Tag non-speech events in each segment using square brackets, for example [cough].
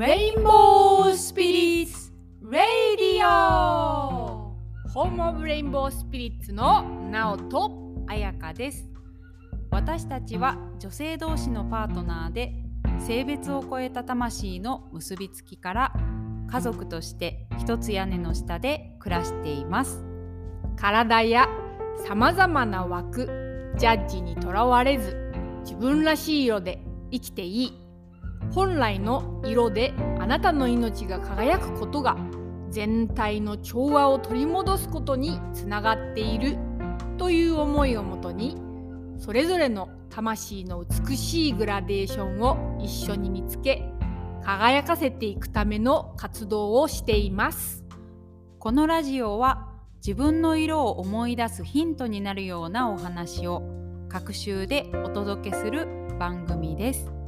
レインボースピリッツ・レイディオホームオブレインボースピリッツのナオと彩香です。私たちは女性同士のパートナーで性別を超えた魂の結びつきから家族として一つ屋根の下で暮らしています。体やさまざまな枠ジャッジにとらわれず自分らしい色で生きていい。本来の色であなたの命が輝くことが全体の調和を取り戻すことにつながっているという思いをもとにそれぞれの魂の美しいグラデーションを一緒に見つけ輝かせていくための活動をしていますこのラジオは自分の色を思い出すヒントになるようなお話を各週でお届けする番組です。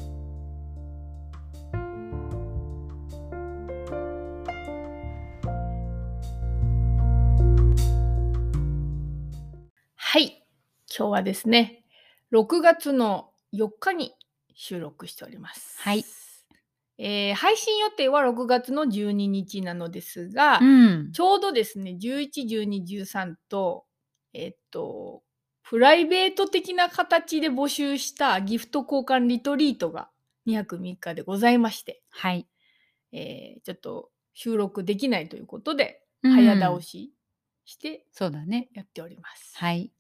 はい今日はですね6月の4日に収録しております。はい。えー配信予定は6月の12日なのですが、ん、ちょうどですね、11、12、13と、えっと、プライベート的な形で募集したギフト交換リトリートが2泊3日でございまして、はい。えーちょっと収録できないということで、うん早倒ししてそうだね。やっております。はい。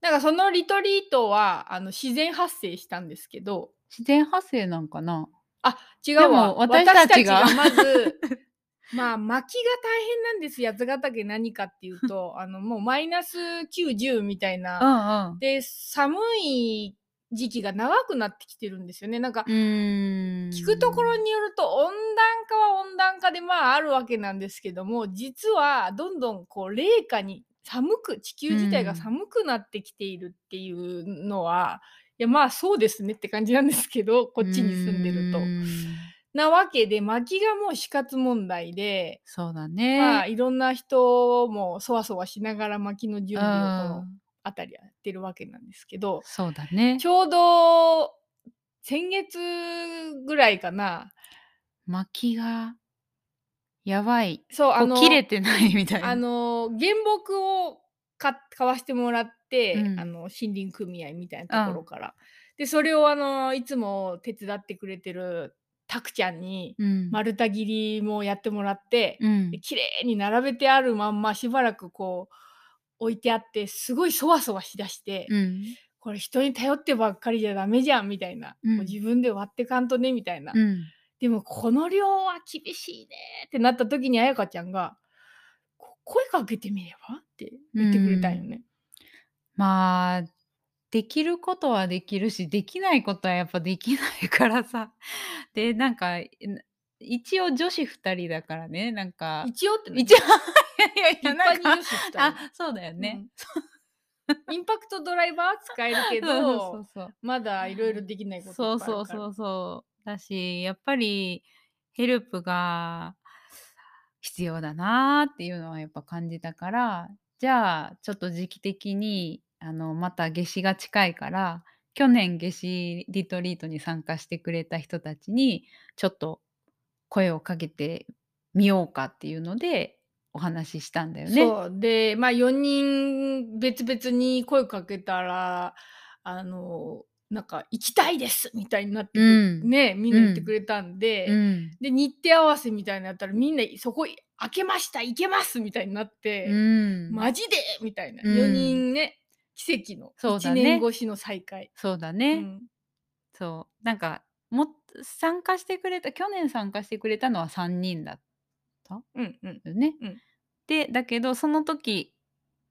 なんかそのリトリートはあの自然発生したんですけど、自然発生なんかな？あ、違でうわ。も私たちがまず、[laughs] まあ、薪が大変なんです。八ヶ岳何かっていうと、[laughs] あの、もうマイナス9、10みたいな。んうん。で、寒い時期が長くなってきてるんですよね。なんか。聞くところによると、温暖化は温暖化でまああるわけなんですけども、実はどんどんこう、冷夏に寒く、地球自体が寒くなってきているっていうのは、いやまあそうですねって感じなんですけど、こっちに住んでるとなわけで薪がもう死活問題で、そうだね。まあいろんな人もそわそわしながら薪の準備をこのうん辺りやってるわけなんですけどそうだね。ちょうど先月ぐらいかな薪がやばい。そうあの切れてないみたいな。あの原木をか買わしてもらって、うんあの森林組合みたいなところから、でそれをあのいつも手伝ってくれてるたくちゃんにうん。丸太切りもやってもらって、うんで。綺麗に並べてあるまんましばらくこう置いてあってすごいそわそわしだして、うん。これ人に頼ってばっかりじゃダメじゃんみたいな、うんもう自分で割ってかんとねみたいな、うん。でもこの量は厳しいねってなった時に彩香ちゃんが「こ声かけてみれば?」って言ってくれたんよね。まあ、できることはできるし、できないことはやっぱできないからさ。[laughs] で、なんか、一応女子2人だからね、なんか。一応って何？一応、[laughs] いやい立や、なんか派に女子2人あ、そうだよね。インパクトドライバーは使えるけど。[laughs] まだいろいろできないことそうそうそうそう。だし、やっぱりヘルプが必要だなっていうのはやっぱ感じたから、じゃあちょっと時期的にあのまた夏至が近いから、去年夏至リトリートに参加してくれた人たちにちょっと声をかけてみようかっていうのでお話ししたんだよね。そうでまあ4人別々に声かけたらあのなんか「行きたいです!」みたいになってく、うんねみんな言ってくれたんで、うん。で日程合わせみたいになったらみんなそこ開けました行けますみたいになって、うん。マジで？みたいな、うん4人ね奇跡の1そうだね年越しの再会。そうだね。うんそうなんかもっ参加してくれた去年参加してくれたのは3人だった？うんうんよね。うんでだけどその時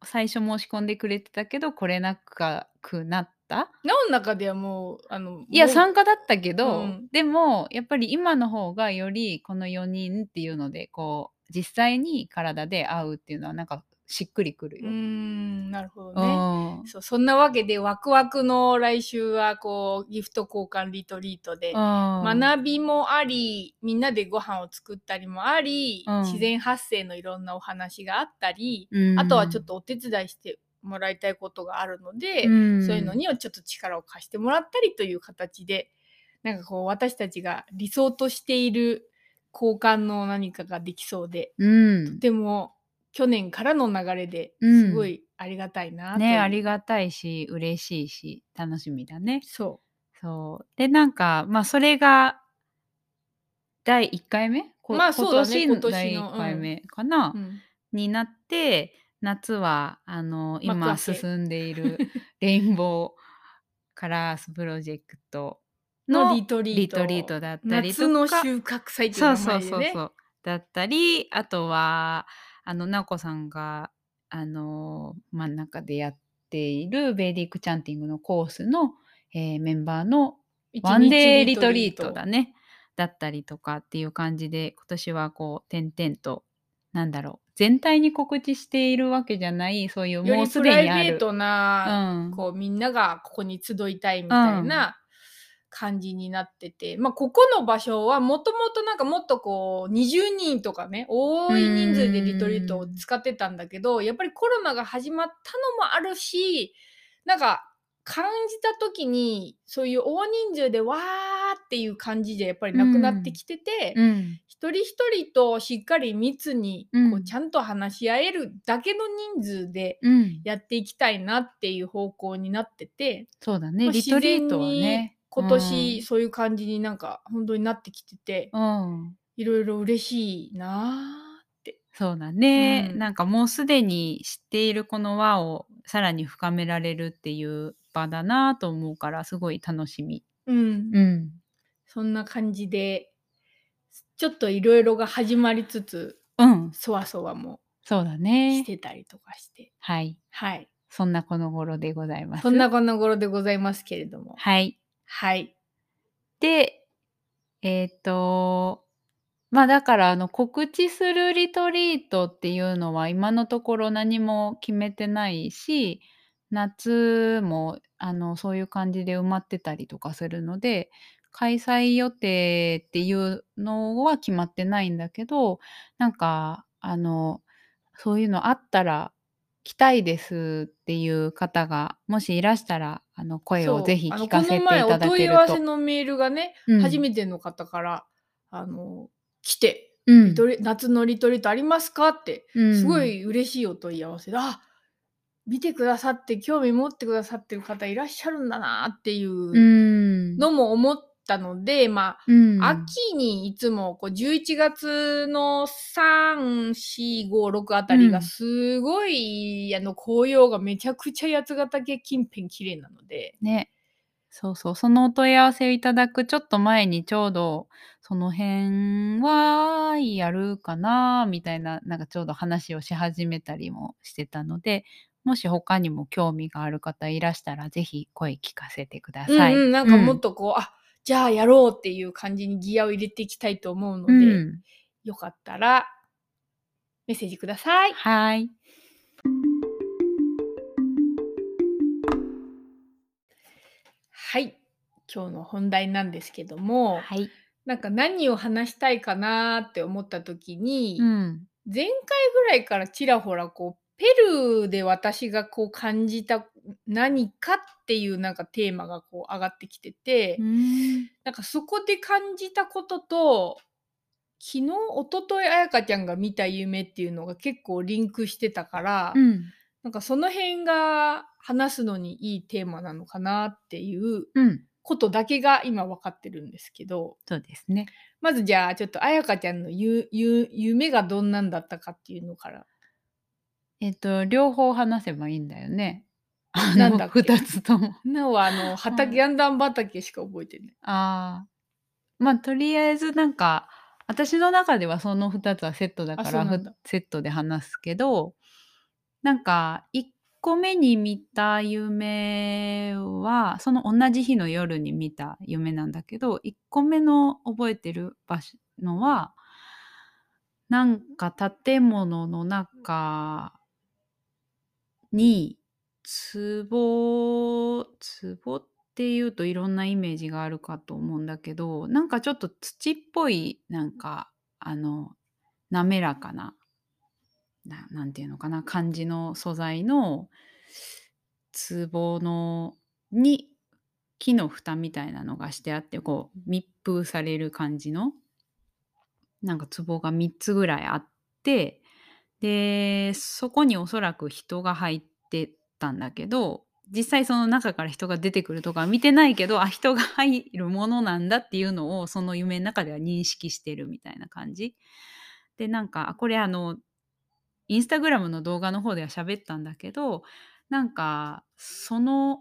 最初申し込んでくれてたけど来れなくなった？なおの中ではもうあのいや参加だったけど、うん。でもやっぱり今の方がよりこの4人っていうのでこう実際に体で会うっていうのはなんかしっくりくるよ。うーんなるほどうね。ん。そうそんなわけでワクワクの来週はこうギフト交換リトリートで、学びもありみんなでご飯を作ったりもあり、うん。自然発生のいろんなお話があったり、うん。あとはちょっとお手伝いしてもらいたいことがあるので、うん。そういうのにはちょっと力を貸してもらったりという形でなんかこう私たちが理想としている交換の何かができそうで、うん。でも去年からの流れでうん。すごいありがたいなう、ねありがたいし嬉しいし楽しみだね。そそう。でなんかまあそれが第1回目？こまあそうだね。今今年の第1回目かな、う、うん、になって夏はあの幕今進んでいるレインボーカラースプロジェクトののリトリート。リトリートだったりとか夏の収穫祭っていう名そうそう前でねそうそう。だったりあとはあの直子さんがあの真ん中でやっているベーディックチャンティングのコースの、えーメンバーの一ワンデー日リトリートだね。だったりとかっていう感じで今年はこう点々となんだろう全体に告知しているわけじゃないそういうよもうすりプラでにある。イベートな、うん。こうみんながここに集いたいみたいな感じになってて、まあここの場所はもともとなんかもっとこう20人とかね多い人数でリトリートを使ってたんだけどやっぱりコロナが始まったのもあるしなんか感じた時にそういう大人数でわーっていう感じでやっぱりなくなってきてて、うん。一人一人としっかり密にこうちゃんと話し合えるだけの人数でうん、やっていきたいなっていう方向になってて、そうだね。まあリトリートはね。今年そういう感じになんか本当になってきてて、うん、うん。いろいろ嬉しいなーって。そうだね、うん。なんかもうすでに知っているこの輪をさらに深められるっていう場だなと思うからすごい楽しみ。うん、うん、そんな感じでちょっといろいろが始まりつつうん、そわそわもそうだしね。てたりとかして、はい、はいそんなこの頃でございます。そんなこの頃でございますけれどもはい。はいで、えっ、と、まあだからあの告知するリトリートっていうのは今のところ何も決めてないし、夏もあのそういう感じで埋まってたりとかするので、開催予定っていうのは決まってないんだけど、なんかあのそういうのあったら来たいですっていう方がもしいらしたらあの声をぜひ聞かせていこの前ただお問いけると。合わせのメールがね、うん。初めての方からあの来て、うん。夏のリトリートありますかってうん。すごい嬉しいお問い合わせで、あ見てくださって興味持ってくださってる方いらっしゃるんだなっていううん。のも思ったので、まあうん。秋にいつもこう11月の3、4、5、6あたりがうんすごい、あの紅葉がめちゃくちゃ八ヶ岳近辺綺麗なので、ね。そうそう。そのお問い合わせをいただくちょっと前にちょうどその辺はやるかなみたいななんかちょうど話をし始めたりもしてたのでもし他にも興味がある方いらしたらぜひ声聞かせてください。うんうん、なんかもっとこう、あじゃあやろうっていう感じにギアを入れていきたいと思うので、うんよかったらメッセージください。はい。はい。今日の本題なんですけども、はい。なんか何を話したいかなって思った時に、うん。前回ぐらいからちらほらこうペルーで私がこう感じた何かっていうなんかテーマがこう上がってきてて、うんなんかそこで感じたことと昨日一昨日あやかちゃんが見た夢っていうのが結構リンクしてたから、うん。なんかその辺が話すのにいいテーマなのかなっていううん。ことだけが今分かってるんですけどそうですね。まずじゃあちょっとあやかちゃんのゆゆ夢がどんなんだったかっていうのからえっと両方話せばいいんだよね。なんだっけ？二つとも。なおはあの畑、ヤンダン畑しか覚えてない。ああ。まあとりあえずなんか私の中ではその2つはセットだからあそうなんだふセットで話すけどなんか1個目に見た夢はその同じ日の夜に見た夢なんだけど1個目の覚えてる場所のはなんか建物の中に壺壺っていうといろんなイメージがあるかと思うんだけどなんかちょっと土っぽいなんかあの滑らかなななんていうのかな感じの素材の壺のに木の蓋みたいなのがしてあってこう密封される感じの。なんか壺が3つぐらいあって、で、そこにおそらく人が入ってたんだけど、実際その中から人が出てくるとか見てないけど、あ、人が入るものなんだっていうのをその夢の中では認識してるみたいな感じ。で、なんか、これあの、インスタグラムの動画の方では喋ったんだけど、なんか、その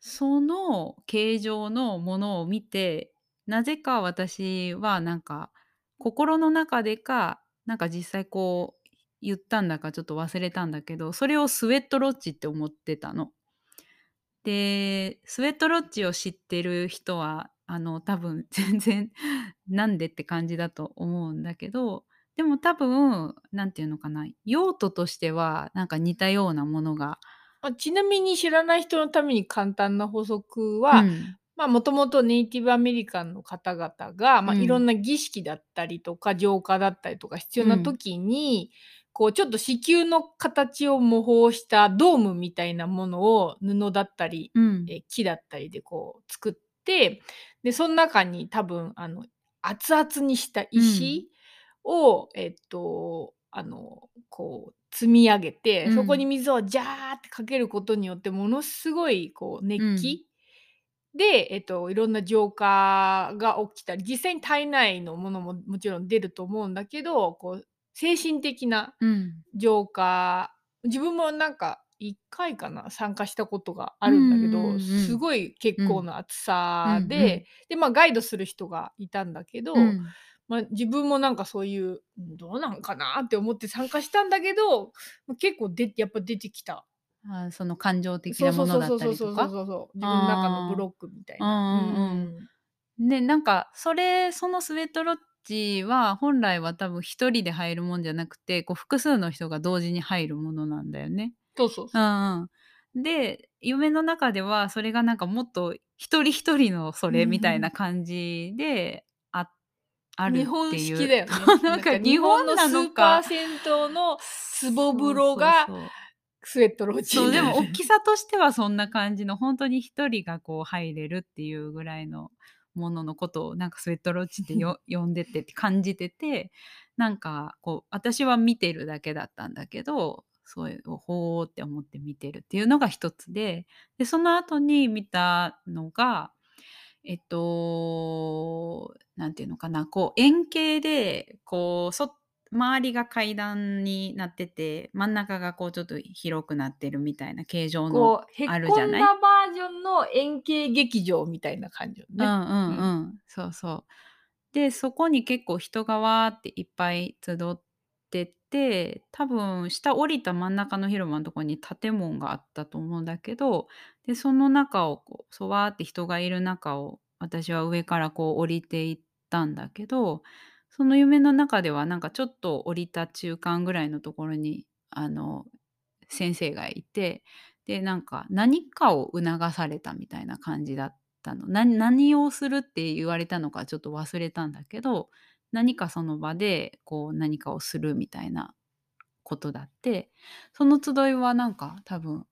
その形状のものを見て、なぜか私はなんか、心の中でか、なんか実際こう言ったんだかちょっと忘れたんだけど、それをスウェットロッジって思ってたの。で、スウェットロッジを知ってる人は、あの、多分 [laughs] 全然なんでって感じだと思うんだけど、でも多分、なんていうのかな、用途としてはなんか似たようなものがあちなみに知らない人のために簡単な補足うは、ん。まあ、もともとネイティブアメリカンの方々が、まあ、うんいろんな儀式だったりとか、浄化だったりとか必要な時に、こうちょっと子宮の形を模倣したドームみたいなものを布だったり、うん。え木だったりでこう作ってでその中に多分あの熱々にした石を、えっとあのこう積み上げて、うん。そこに水をジャーってかけることによってものすごいこう熱気、で、えっと、いろんな浄化が起きたり実際に体内のものももちろん出ると思うんだけどこう精神的なうん。浄化自分もなんか1回かな参加したことがあるんだけど、うんうんうんすごい結構な暑さで、うんうんでまあガイドする人がいたんだけど、うん。まあ、自分もなんかそういううんどうなんかなって思って参加したんだけどまあ結構でやっぱ出てきた。あその感情的なものそうそうそうそうだったりとか。そうそう自分の中のブロックみたいな。うんうんうんで、なんか、それ、そのスウェットロッジは、本来は多分一人で入るもんじゃなくて、こう複数の人が同時に入るものなんだよね。そうそうそうう。んうん。で、夢の中ではそれがなんかもっと一人一人のそれみたいな感じで、ああるっていう。日本式だよね [laughs] なんか日本のスーパかー銭湯の壺風呂がスウェットロッジそうでも大いきさとしてはそんな感じの本当に一人がこう入れるっていうぐらいのもののことをなんかスウェットロッジって [laughs] よ呼んでてって感じててなんかこう私は見てるだけだったんだけどそういうほーって思って見てるっていうのが一つででその後に見たのがえっとなんていうのかなこう円形でこうそ周りが階段になってて真ん中がこうちょっと広くなってるみたいな形状のこうへっあるじゃない？こんだバージョンの円形劇場みたいな感じよね。うんうんうん、そうそう。でそこに結構人がわーっていっぱい集ってて多分下降りた真ん中の広場のところに建物があったと思うんだけどでその中をこうそわーって人がいる中を私は上からこう降りていったんだけどその夢の中ではなんかちょっと降りた中間ぐらいのところにあの先生がいてでなんか何かを促されたみたいな感じだったの。何をするって言われたのかちょっと忘れたんだけど何かその場でこう何かをするみたいなことだってその集いはなんか多分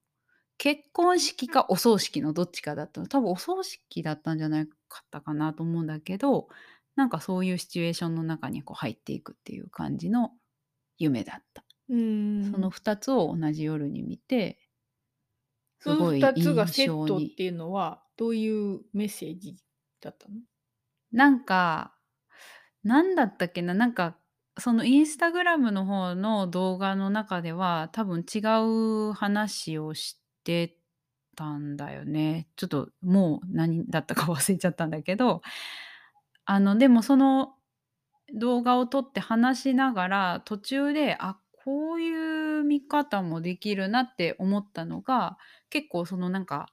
結婚式かお葬式のどっちかだったの。多分お葬式だったんじゃないかったかなと思うんだけどなんかそういうシチュエーションの中にこう入っていくっていう感じの夢だった。うんその2つを同じ夜に見てすそのごい2つがセ印象にットっていうのはどういうメッセージだったの？なんかなんだったっけななんかそのインスタグラムの方の動画の中では多分違う話をしてたんだよね。ちょっともう何だったか忘れちゃったんだけどあのでもその動画を撮って話しながら途中であこういう見方もできるなって思ったのが結構そのなんか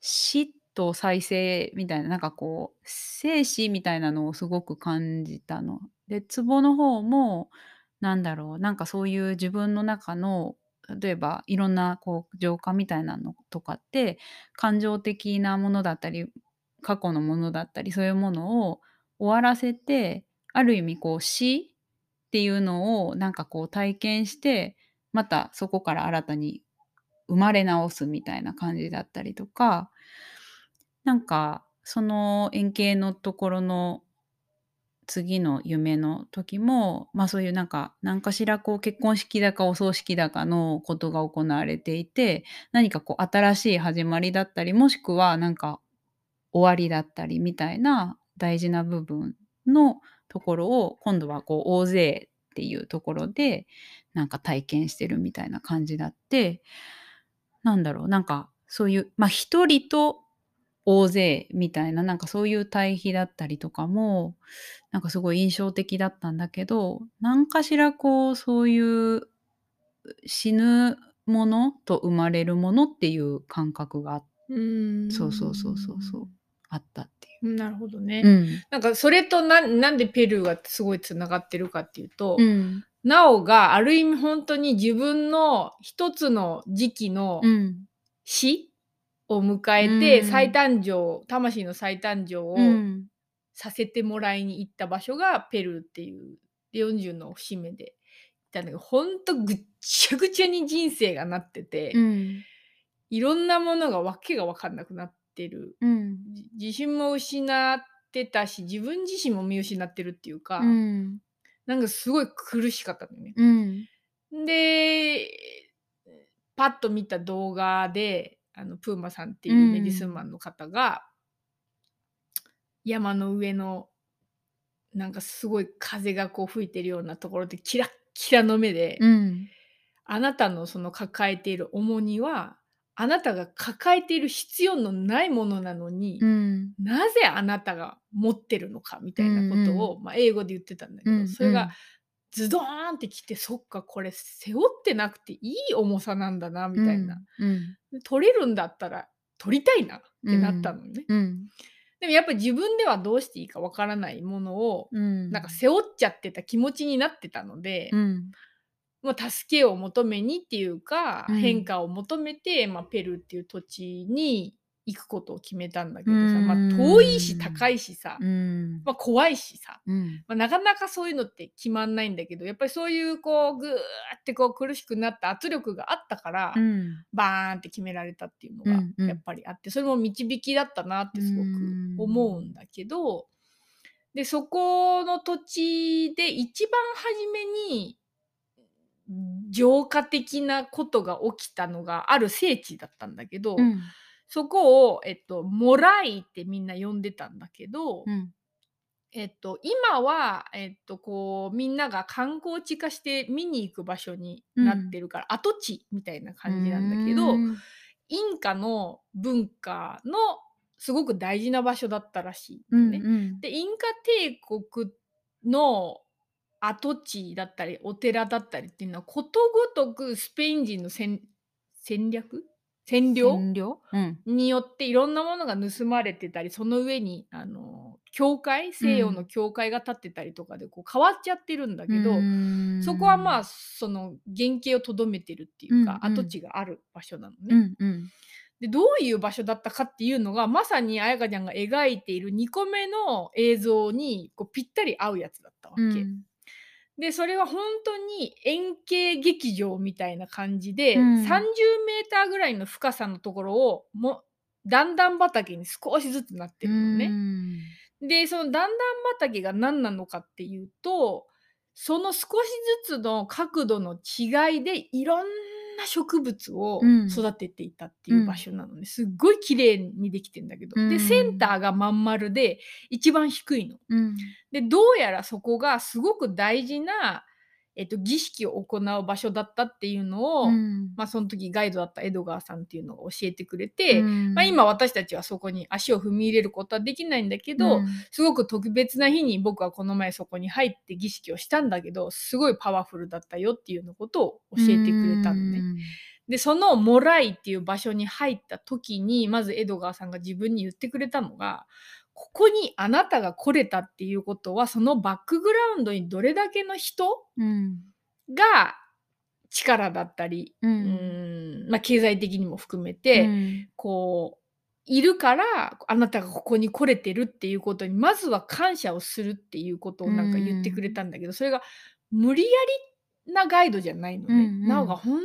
死と再生みたいななんかこう生死みたいなのをすごく感じたの。で壺の方もなんだろうなんかそういう自分の中の例えばいろんなこう浄化みたいなのとかって感情的なものだったり過去のものだったりそういうものを終わらせてある意味こう死っていうのをなんかこう体験してまたそこから新たに生まれ直すみたいな感じだったりとかなんかその円形のところの次の夢の時も、まあ、そういうなんか、なんかしらこう結婚式だかお葬式だかのことが行われていて、何かこう新しい始まりだったり、もしくはなんか終わりだったりみたいな大事な部分のところを、今度はこう大勢っていうところで、なんか体験してるみたいな感じだって、なんだろう、なんかそういう、ま、一人と大勢みたいな、なんかそういう対比だったりとかも、なんかすごい印象的だったんだけど、なんかしらこうそういう死ぬものと生まれるものっていう感覚がうーん。そうそうそうそうそう。あったなるほどね。う。うん。なんかそれとななんでペルーがすごいつながってるかっていうと、うん。なおがある意味ほんとに自分の一つの時期のうん。死を迎えて、うん再誕生魂の再誕生をうん。させてもらいに行った場所がペルーっていう40の節目で行ったんだけど、ほんとぐっちゃぐちゃに人生がなってて、うん。いろんなものがわけが分かんなくなってる。うん。じ自信も失ってたし、自分自身も見失ってるっていうか、うん。なんかすごい苦しかったのね。うん。で、パッと見た動画で、あの、プーマさんっていうメディスンマンの方が、山の上の、なんかすごい風がこう吹いてるようなところでキラッキラの目で、うん。あなたのその抱えている重荷は、あなたが抱えている必要のないものなのに、うん。なぜあなたが持ってるのかみたいなことを、まあ、英語で言ってたんだけど、うん。それがズドーンってきて、そっかこれ背負ってなくていい重さなんだなみたいな、うん。で取れるんだったら取りたいなってなったのね、うん。でもやっぱり自分ではどうしていいかわからないものを、うん。なんか背負っちゃってた気持ちになってたので、助けを求めにっていうか、うん変化を求めて、まあ、ペルーっていう土地に行くことを決めたんだけどさ、うんまあ、遠いし高いしさ、うん。まあ、怖いしさ、うん。まあ、なかなかそういうのって決まんないんだけどやっぱりそういうこうぐーってこう苦しくなった圧力があったから、うん。バーンって決められたっていうのがうんうんやっぱりあって、それも導きだったなってすごく思うんだけど、でそこの土地で一番初めに浄化的なことが起きたのがある聖地だったんだけど、うん。そこを、えっと、モライってみんな呼んでたんだけど、うん。えっと、今は、えっと、こうみんなが観光地化して見に行く場所になってるから、跡地みたいな感じなんだけど、うん。インカの文化のすごく大事な場所だったらしいうん。うん。でインカ帝国の跡地だったりお寺だったりっていうのはことごとくスペイン人の戦戦略？占領？によっていろんなものが盗まれてたりその上にあの教会？西洋の教会が建ってたりとかでこう変わっちゃってるんだけど、そこはまあその原型をとどめてるっていうか、うんうん跡地がある場所なのね。うん。うん。でどういう場所だったかっていうのがまさに彩香ちゃんが描いている2個目の映像にこうぴったり合うやつだったわけ。うん。でそれは本当に円形劇場みたいな感じで、うん30メーターぐらいの深さのところをも段々畑に少しずつなってるのね。でその段々畑が何なのかっていうとその少しずつの角度の違いでいろんな植物をうん育てていたっていう場所なのね、すっごい綺麗にできてんだけど、うんでセンターがまん丸で一番低いの。うん。でどうやらそこがすごく大事な、えっと、儀式を行う場所だったっていうのを、うん。まあ、その時ガイドだったエドガーさんっていうのが教えてくれて、うんまあ、今私たちはそこに足を踏み入れることはできないんだけど、うんすごく特別な日に僕はこの前そこに入って儀式をしたんだけどすごいパワフルだったよっていうのことを教えてくれたのね。でそのモライっていう場所に入った時にまずエドガーさんが自分に言ってくれたのがここにあなたが来れたっていうことはそのバックグラウンドにどれだけの人うん。が力だったり、う。うんんまあ、経済的にも含めて、うんこういるからあなたがここに来れてるっていうことにまずは感謝をするっていうことをなんか言ってくれたんだけど、それが無理やりなガイドじゃないのね。うんうんなおが本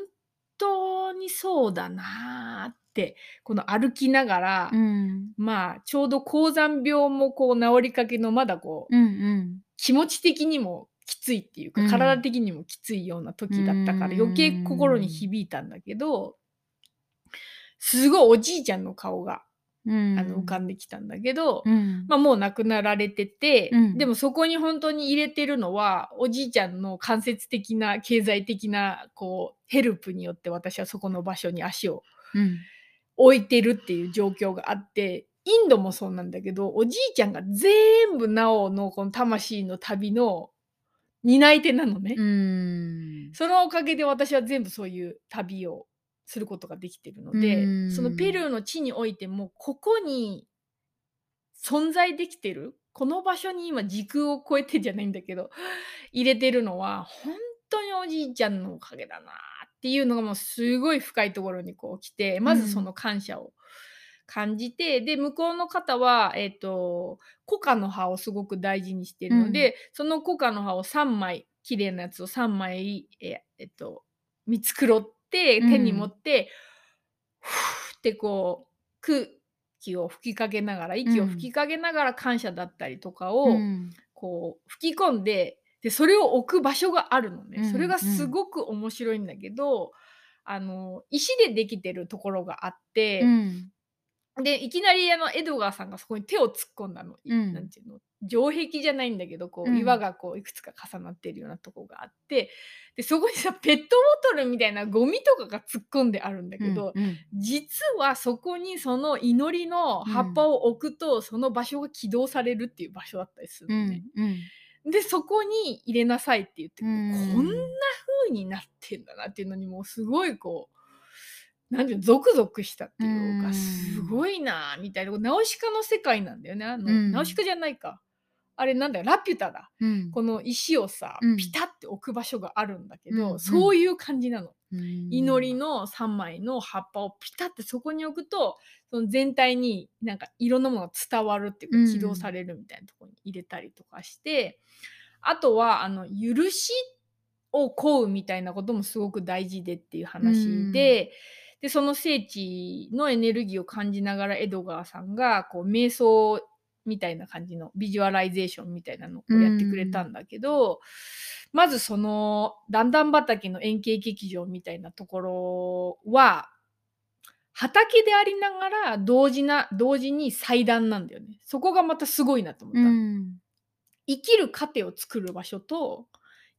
当にそうだなーってこの歩きながら、うん。まあちょうど高山病もこう治りかけのまだこううん。気持ち的にもきついっていうか、うん。体的にもきついような時だったからうん。余計心に響いたんだけどすごいおじいちゃんの顔がうん。あの浮かんできたんだけど、うん。まあ、もう亡くなられてて、うん。でもそこに本当に入れてるのはおじいちゃんの間接的な経済的なこうヘルプによって私はそこの場所に足をうん置いてるっていう状況があってインドもそうなんだけどおじいちゃんが全部なおのこの魂の旅の担い手なのね、うん。そのおかげで私は全部そういう旅をすることができてるので、うん。そのペルーの地においてもここに存在できてるこの場所に今時空を超えてじゃないんだけど入れてるのは本当におじいちゃんのおかげだなっていうのがもうすごい深いところにこう来てまずその感謝を感じて、で向こうの方は、えっとコカの葉をすごく大事にしてるので、そのコカの葉を3枚綺麗なやつを3枚ええっと見繕って手に持って、ふーってこう空気を吹きかけながら息を吹きかけながら感謝だったりとかを、うん。こう吹き込んででそれを置く場所があるのね、うんそれがすごく面白いんだけどあの石でできてるところがあって、うん。でいきなりあのエドガーさんがそこに手を突っ込んだの、なんていうの？城壁じゃないんだけどこう、うん。岩がこういくつか重なってるようなとこがあってでそこにさペットボトルみたいなゴミとかが突っ込んであるんだけど、うん実はそこにその祈りの葉っぱを置くと、その場所が起動されるっていう場所だったりするうんのね。うんでそこに入れなさいって言って、うん。こんな風になってんだなっていうのにもうすごいこうなんていうのゾクゾクしたっていうか、うん。すごいなみたいなナウシカの世界なんだよね。あの、うん。ナウシカじゃないか。あれなんだよ。ラピュタだ。うん。この石をさ、うん。ピタって置く場所があるんだけど、うん。そういう感じなの。うん。祈りの3枚の葉っぱをピタってそこに置くとその全体になんかいろんなものが伝わるっていううん。か起動されるみたいなところに入れたりとかして、あとはあの許しを請うみたいなこともすごく大事でっていう話で,、でその聖地のエネルギーを感じながらエドガーさんがこう瞑想みたいな感じのビジュアライゼーションみたいなのをやってくれたんだけど、まずその段々畑の円形劇場みたいなところは畑でありながら同時な同時に祭壇なんだよね。そこがまたすごいなと思った。うん生きる糧を作る場所と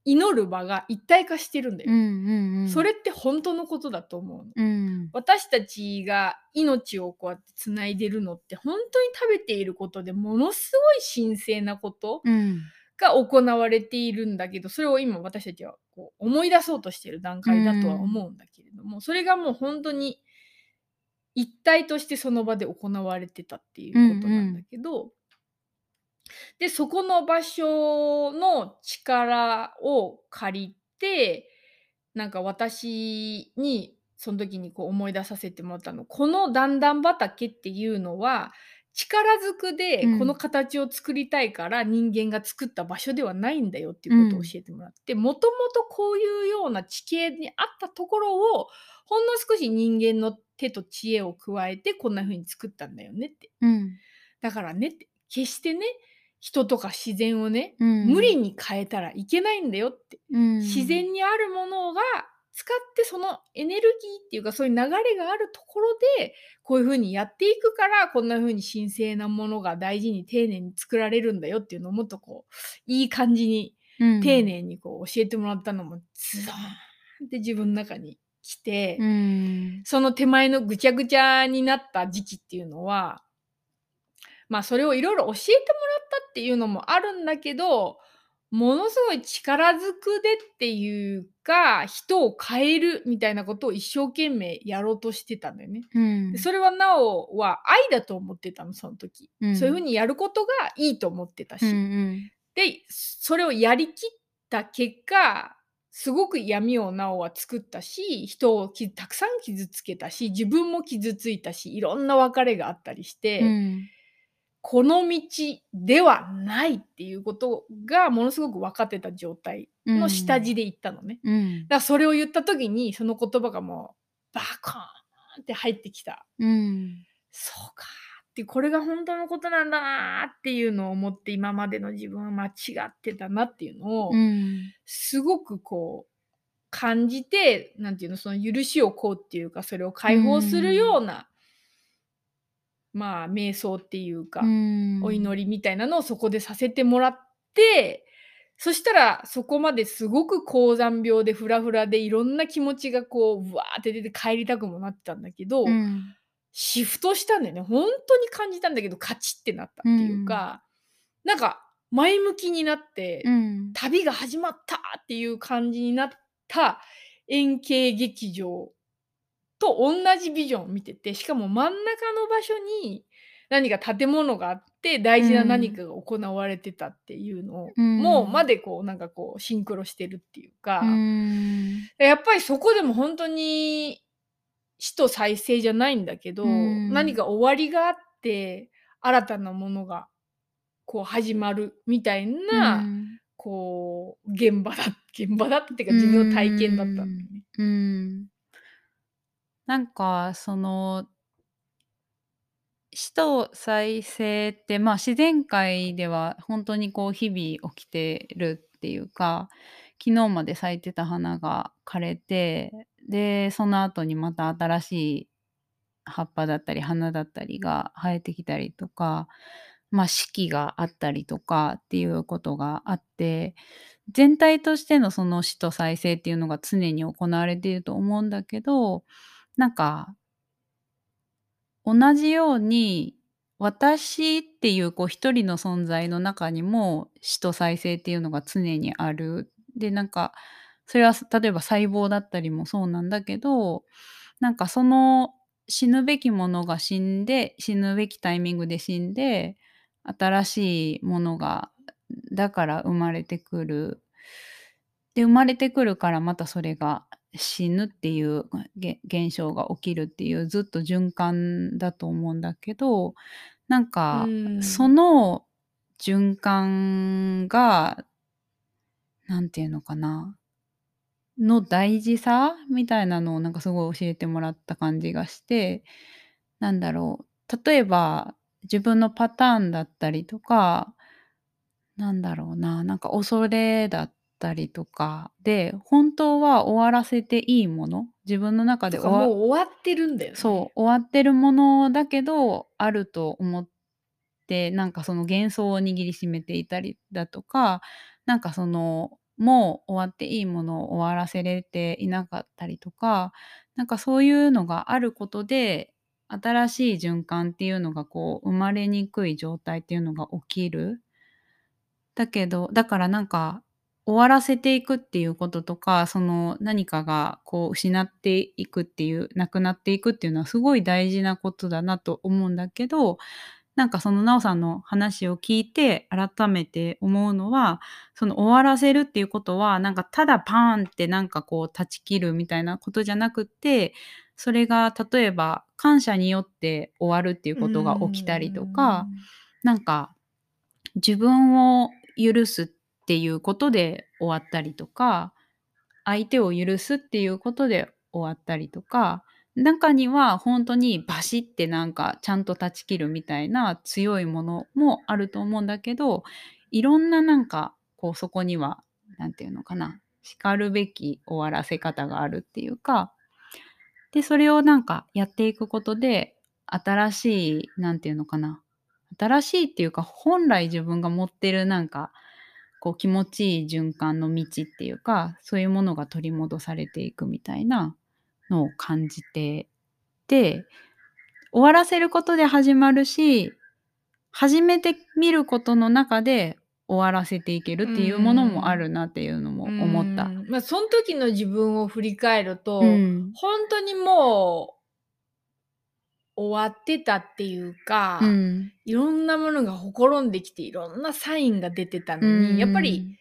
祈る場が一体化してるんだよ。うんうんうんそれって本当のことだと思うの。うん私たちが命をこうやってつないでるのって本当に食べていることでものすごい神聖なことうんが行われているんだけどそれを今私たちはこう思い出そうとしている段階だとは思うんだけれども、それがもう本当に一体としてその場で行われてたっていうことなんだけど、でそこの場所の力を借りてなんか私にその時にこう思い出させてもらったの。この段々畑っていうのは力ずくでうん。この形を作りたいから人間が作った場所ではないんだよっていうことを教えてもらってもともとこういうような地形にあったところをほんの少し人間の手と知恵を加えてこんな風に作ったんだよねって。うん。だからねって。決してね人とか自然をね、うん。無理に変えたらいけないんだよって、うん。自然にあるものが使ってそのエネルギーっていうかそういう流れがあるところでこういう風にやっていくからこんな風に神聖なものが大事に丁寧に作られるんだよっていうのをもっとこういい感じにうん。丁寧にこう教えてもらったのもズドーンって自分の中に来て、うん。その手前のぐちゃぐちゃになった時期っていうのはまあそれをいろいろ教えてもらったっていうのもあるんだけどものすごい力ずくでっていうか人を変えるみたいなことを一生懸命やろうとしてたんだよね。うん。でそれはなおは愛だと思ってたのその時、うん。そういうふうにやることがいいと思ってたし、うんうん。でそれをやりきった結果すごく闇をなおは作ったし人をきたくさん傷つけたし自分も傷ついたしいろんな別れがあったりして、うんこの道ではないっていうことがものすごく分かってた状態の下地で言ったのね。うんだからそれを言った時にその言葉がもうバコーンって入ってきた。うんそうかっってこれが本当のことなんだなっていうのを思って今までの自分は間違ってたなっていうのを、うんすごくこう感じてなんていうのその許しをこうっていうかそれを解放するような、まあ瞑想っていうか、うん。お祈りみたいなのをそこでさせてもらってそしたらそこまですごく高山病でフラフラでいろんな気持ちがこううわーって出て帰りたくもなってたんだけど、うん。シフトしたんだよね。本当に感じたんだけどカチッってなったっていうか、なんか前向きになって、うん。旅が始まったっていう感じになった円形劇場と同じビジョンを見ててしかも真ん中の場所に何か建物があって大事な何かが行われてたっていうのを、うん。もうまでこうなんかこうシンクロしてるっていうか、うん。やっぱりそこでも本当に死と再生じゃないんだけど、うん。何か終わりがあって新たなものがこう始まるみたいな、うん。こう現場だ現場だったっていうか自分の体験だったんだよね。なんかその死と再生ってまあ自然界では本当にこう日々起きてるっていうか昨日まで咲いてた花が枯れてでその後にまた新しい葉っぱだったり花だったりが生えてきたりとかまあ四季があったりとかっていうことがあって全体としてのその死と再生っていうのが常に行われていると思うんだけどなんか同じように私っていうこう一人の存在の中にも死と再生っていうのが常にある。でなんかそれは例えば細胞だったりもそうなんだけどなんかその死ぬべきものが死んで死ぬべきタイミングで死んで新しいものがだから生まれてくる。で生まれてくるからまたそれが死ぬっていうげ現象が起きるっていうずっと循環だと思うんだけどなんかうん。その循環がなんていうのかなの大事さみたいなのをなんかすごい教えてもらった感じがしてなんだろう例えば自分のパターンだったりとかなんだろうななんか恐れだったりとかで本当は終わらせていいもの自分の中でとか終わもう終わってるんだよね。そう終わってるものだけどあると思ってなんかその幻想を握りしめていたりだとかなんかそのもう終わっていいものを終わらせれていなかったりとかなんかそういうのがあることで新しい循環っていうのがこう生まれにくい状態っていうのが起きる。だけどだからなんか終わらせていくっていうこととかその何かがこう失っていくっていうなくなっていくっていうのはすごい大事なことだなと思うんだけどなんかそのなおさんの話を聞いて改めて思うのはその終わらせるっていうことはなんかただパーンってなんかこう断ち切るみたいなことじゃなくってそれが例えば感謝によって終わるっていうことが起きたりとかなんか自分を許すっていうことで終わったりとか相手を許すっていうことで終わったりとか中には本当にバシッてなんかちゃんと断ち切るみたいな強いものもあると思うんだけどいろんななんかこうそこには何て言うのかなしかるべき終わらせ方があるっていうかでそれをなんかやっていくことで新しい何て言うのかな新しいっていうか本来自分が持ってるなんかこう気持ちいい循環の道っていうかそういうものが取り戻されていくみたいなのを感じてで終わらせることで始まるし始めてみることの中で終わらせていけるっていうものもあるなっていうのも思った。うん。まあ、その時の自分を振り返ると、うん。本当にもう終わってたっていうか、うん。いろんなものがほころんできていろんなサインが出てたのに、うん。やっぱり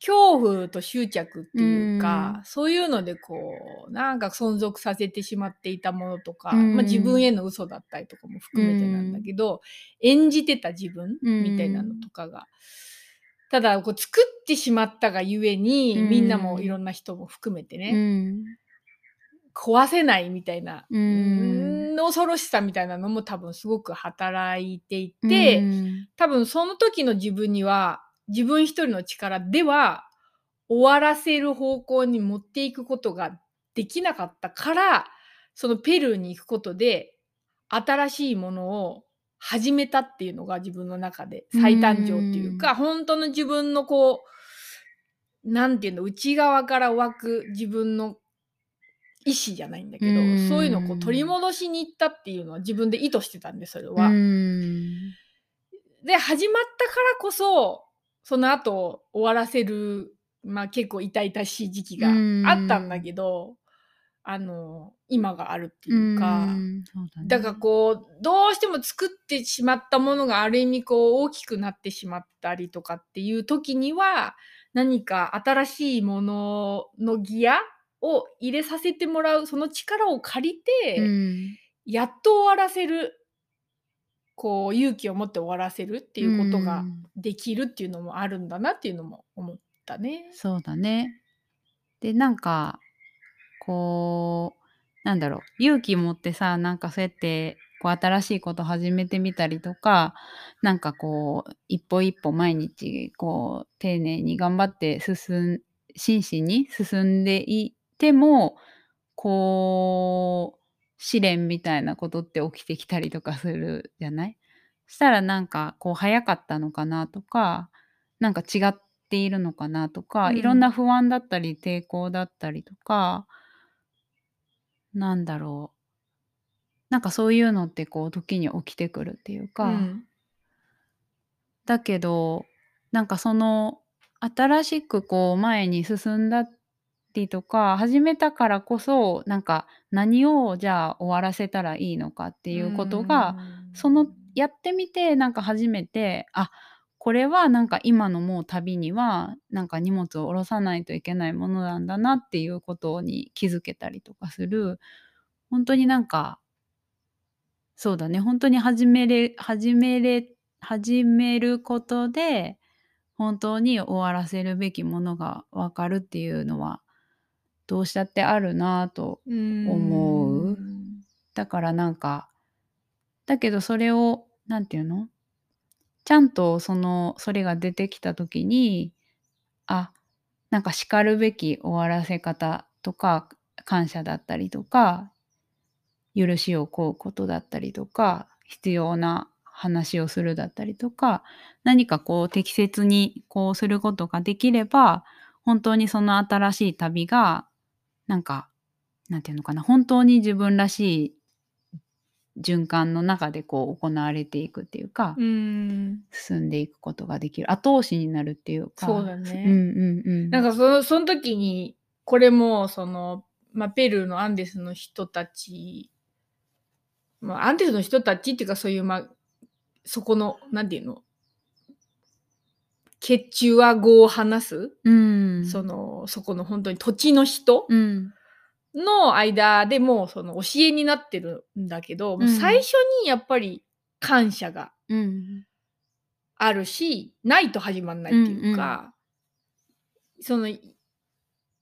恐怖と執着っていうか、うん。そういうのでこうなんか存続させてしまっていたものとか、うん。まあ、自分への嘘だったりとかも含めてなんだけど、演じてた自分うんみたいなのとかが、ただこう作ってしまったがゆえに、うん。みんなもいろんな人も含めてね、うん壊せないみたいな、うん。の恐ろしさみたいなのも多分すごく働いていて、うん。多分その時の自分には自分一人の力では終わらせる方向に持っていくことができなかったからそのペルーに行くことで新しいものを始めたっていうのが自分の中で再誕生っていうか、本当の自分のこうなんていうの内側から湧く自分の意思じゃないんだけど、うん。そういうのをこう取り戻しに行ったっていうのは自分で意図してたんでそれは。うん。で始まったからこそその後終わらせる、まあ、結構痛々しい時期があったんだけど、あの今があるっていうか、ん。そうだね。だからこうどうしても作ってしまったものがある意味こう大きくなってしまったりとかっていう時には何か新しいもののギアを入れさせてもらうその力を借りて、うんやっと終わらせるこう勇気を持って終わらせるっていうことがうんできるっていうのもあるんだなっていうのも思ったね。そうだね。でなんかこうなんだろう勇気持ってさなんかそうやってこう新しいこと始めてみたりとかなんかこう一歩一歩毎日こう丁寧に頑張って進ん真摯に進んでいてもこう試練みたいなことって起きてきたりとかするじゃない？そしたらなんかこう早かったのかなとかなんか違っているのかなとか、うん。いろんな不安だったり抵抗だったりとかなんだろう。なんかそういうのってこう時に起きてくるっていうか、うん。だけどなんかその新しくこう前に進んだりとか始めたからこそなんか何をじゃあ終わらせたらいいのかっていうことが、そのやってみてなんか初めてあこれはなんか今のもう旅にはなんか荷物を下ろさないといけないものなんだなっていうことに気づけたりとかする。本当になんかそうだね本当に始めれ始めれ始めることで本当に終わらせるべきものが分かるっていうのはどうしたってあるなぁと思う。だからなんかだけどそれをなんていうの？ちゃんとそのそれが出てきた時にあなんか叱るべき終わらせ方とか感謝だったりとか許しを請うことだったりとか必要な話をするだったりとか何かこう適切にこうすることができれば本当にその新しい旅がなんかなんていうのかな本当に自分らしい循環の中でこう行われていくっていうか、うん。進んでいくことができる。後押しになるっていうか。そうだね。うんうんうん。なんかそのその時にこれもその、まあ、ペルーのアンデスの人たち、まあ、アンデスの人たちっていうかそういう、まあ、そこのなんていうの？血中は語を話す、うん。そのそこの本当に土地の人うん。の間でもうその教えになってるんだけど、もう最初にやっぱり感謝がうん。あるしないと始まんないっていうか、その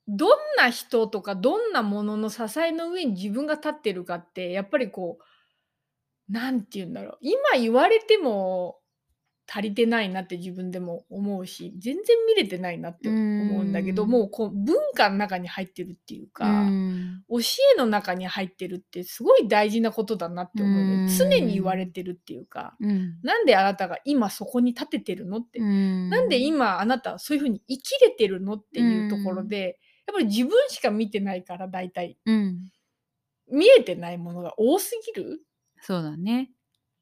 どんな人とかどんなものの支えの上に自分が立ってるかってやっぱりこうなんて言うんだろう。今言われても足りてないなって自分でも思うし全然見れてないなって思うんだけどうん。もうこう文化の中に入ってるっていうか、うん。教えの中に入ってるってすごい大事なことだなって思うね、うん。常に言われてるっていうかうん。なんであなたが今そこに立ててるのって、うん。なんで今あなたはそういうふうに生きれてるのっていうところで、やっぱり自分しか見てないから大体。うん。見えてないものが多すぎる？そうだね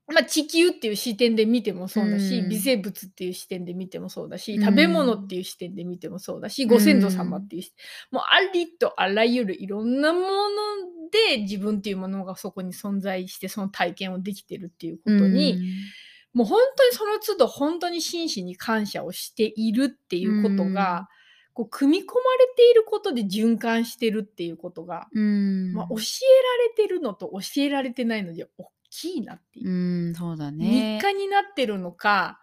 まあ、地球っていう視点で見てもそうだし、うん。微生物っていう視点で見てもそうだし、うん。食べ物っていう視点で見てもそうだし、ご先祖様っていう視もうありとあらゆるいろんなもので自分っていうものがそこに存在してその体験をできてるっていうことに、もう本当にその都度本当に真摯に感謝をしているっていうことが、こう組み込まれていることで循環してるっていうことが、うん。まあ、教えられてるのと教えられてないので大きいなっていう。うんそうだね日課になってるのか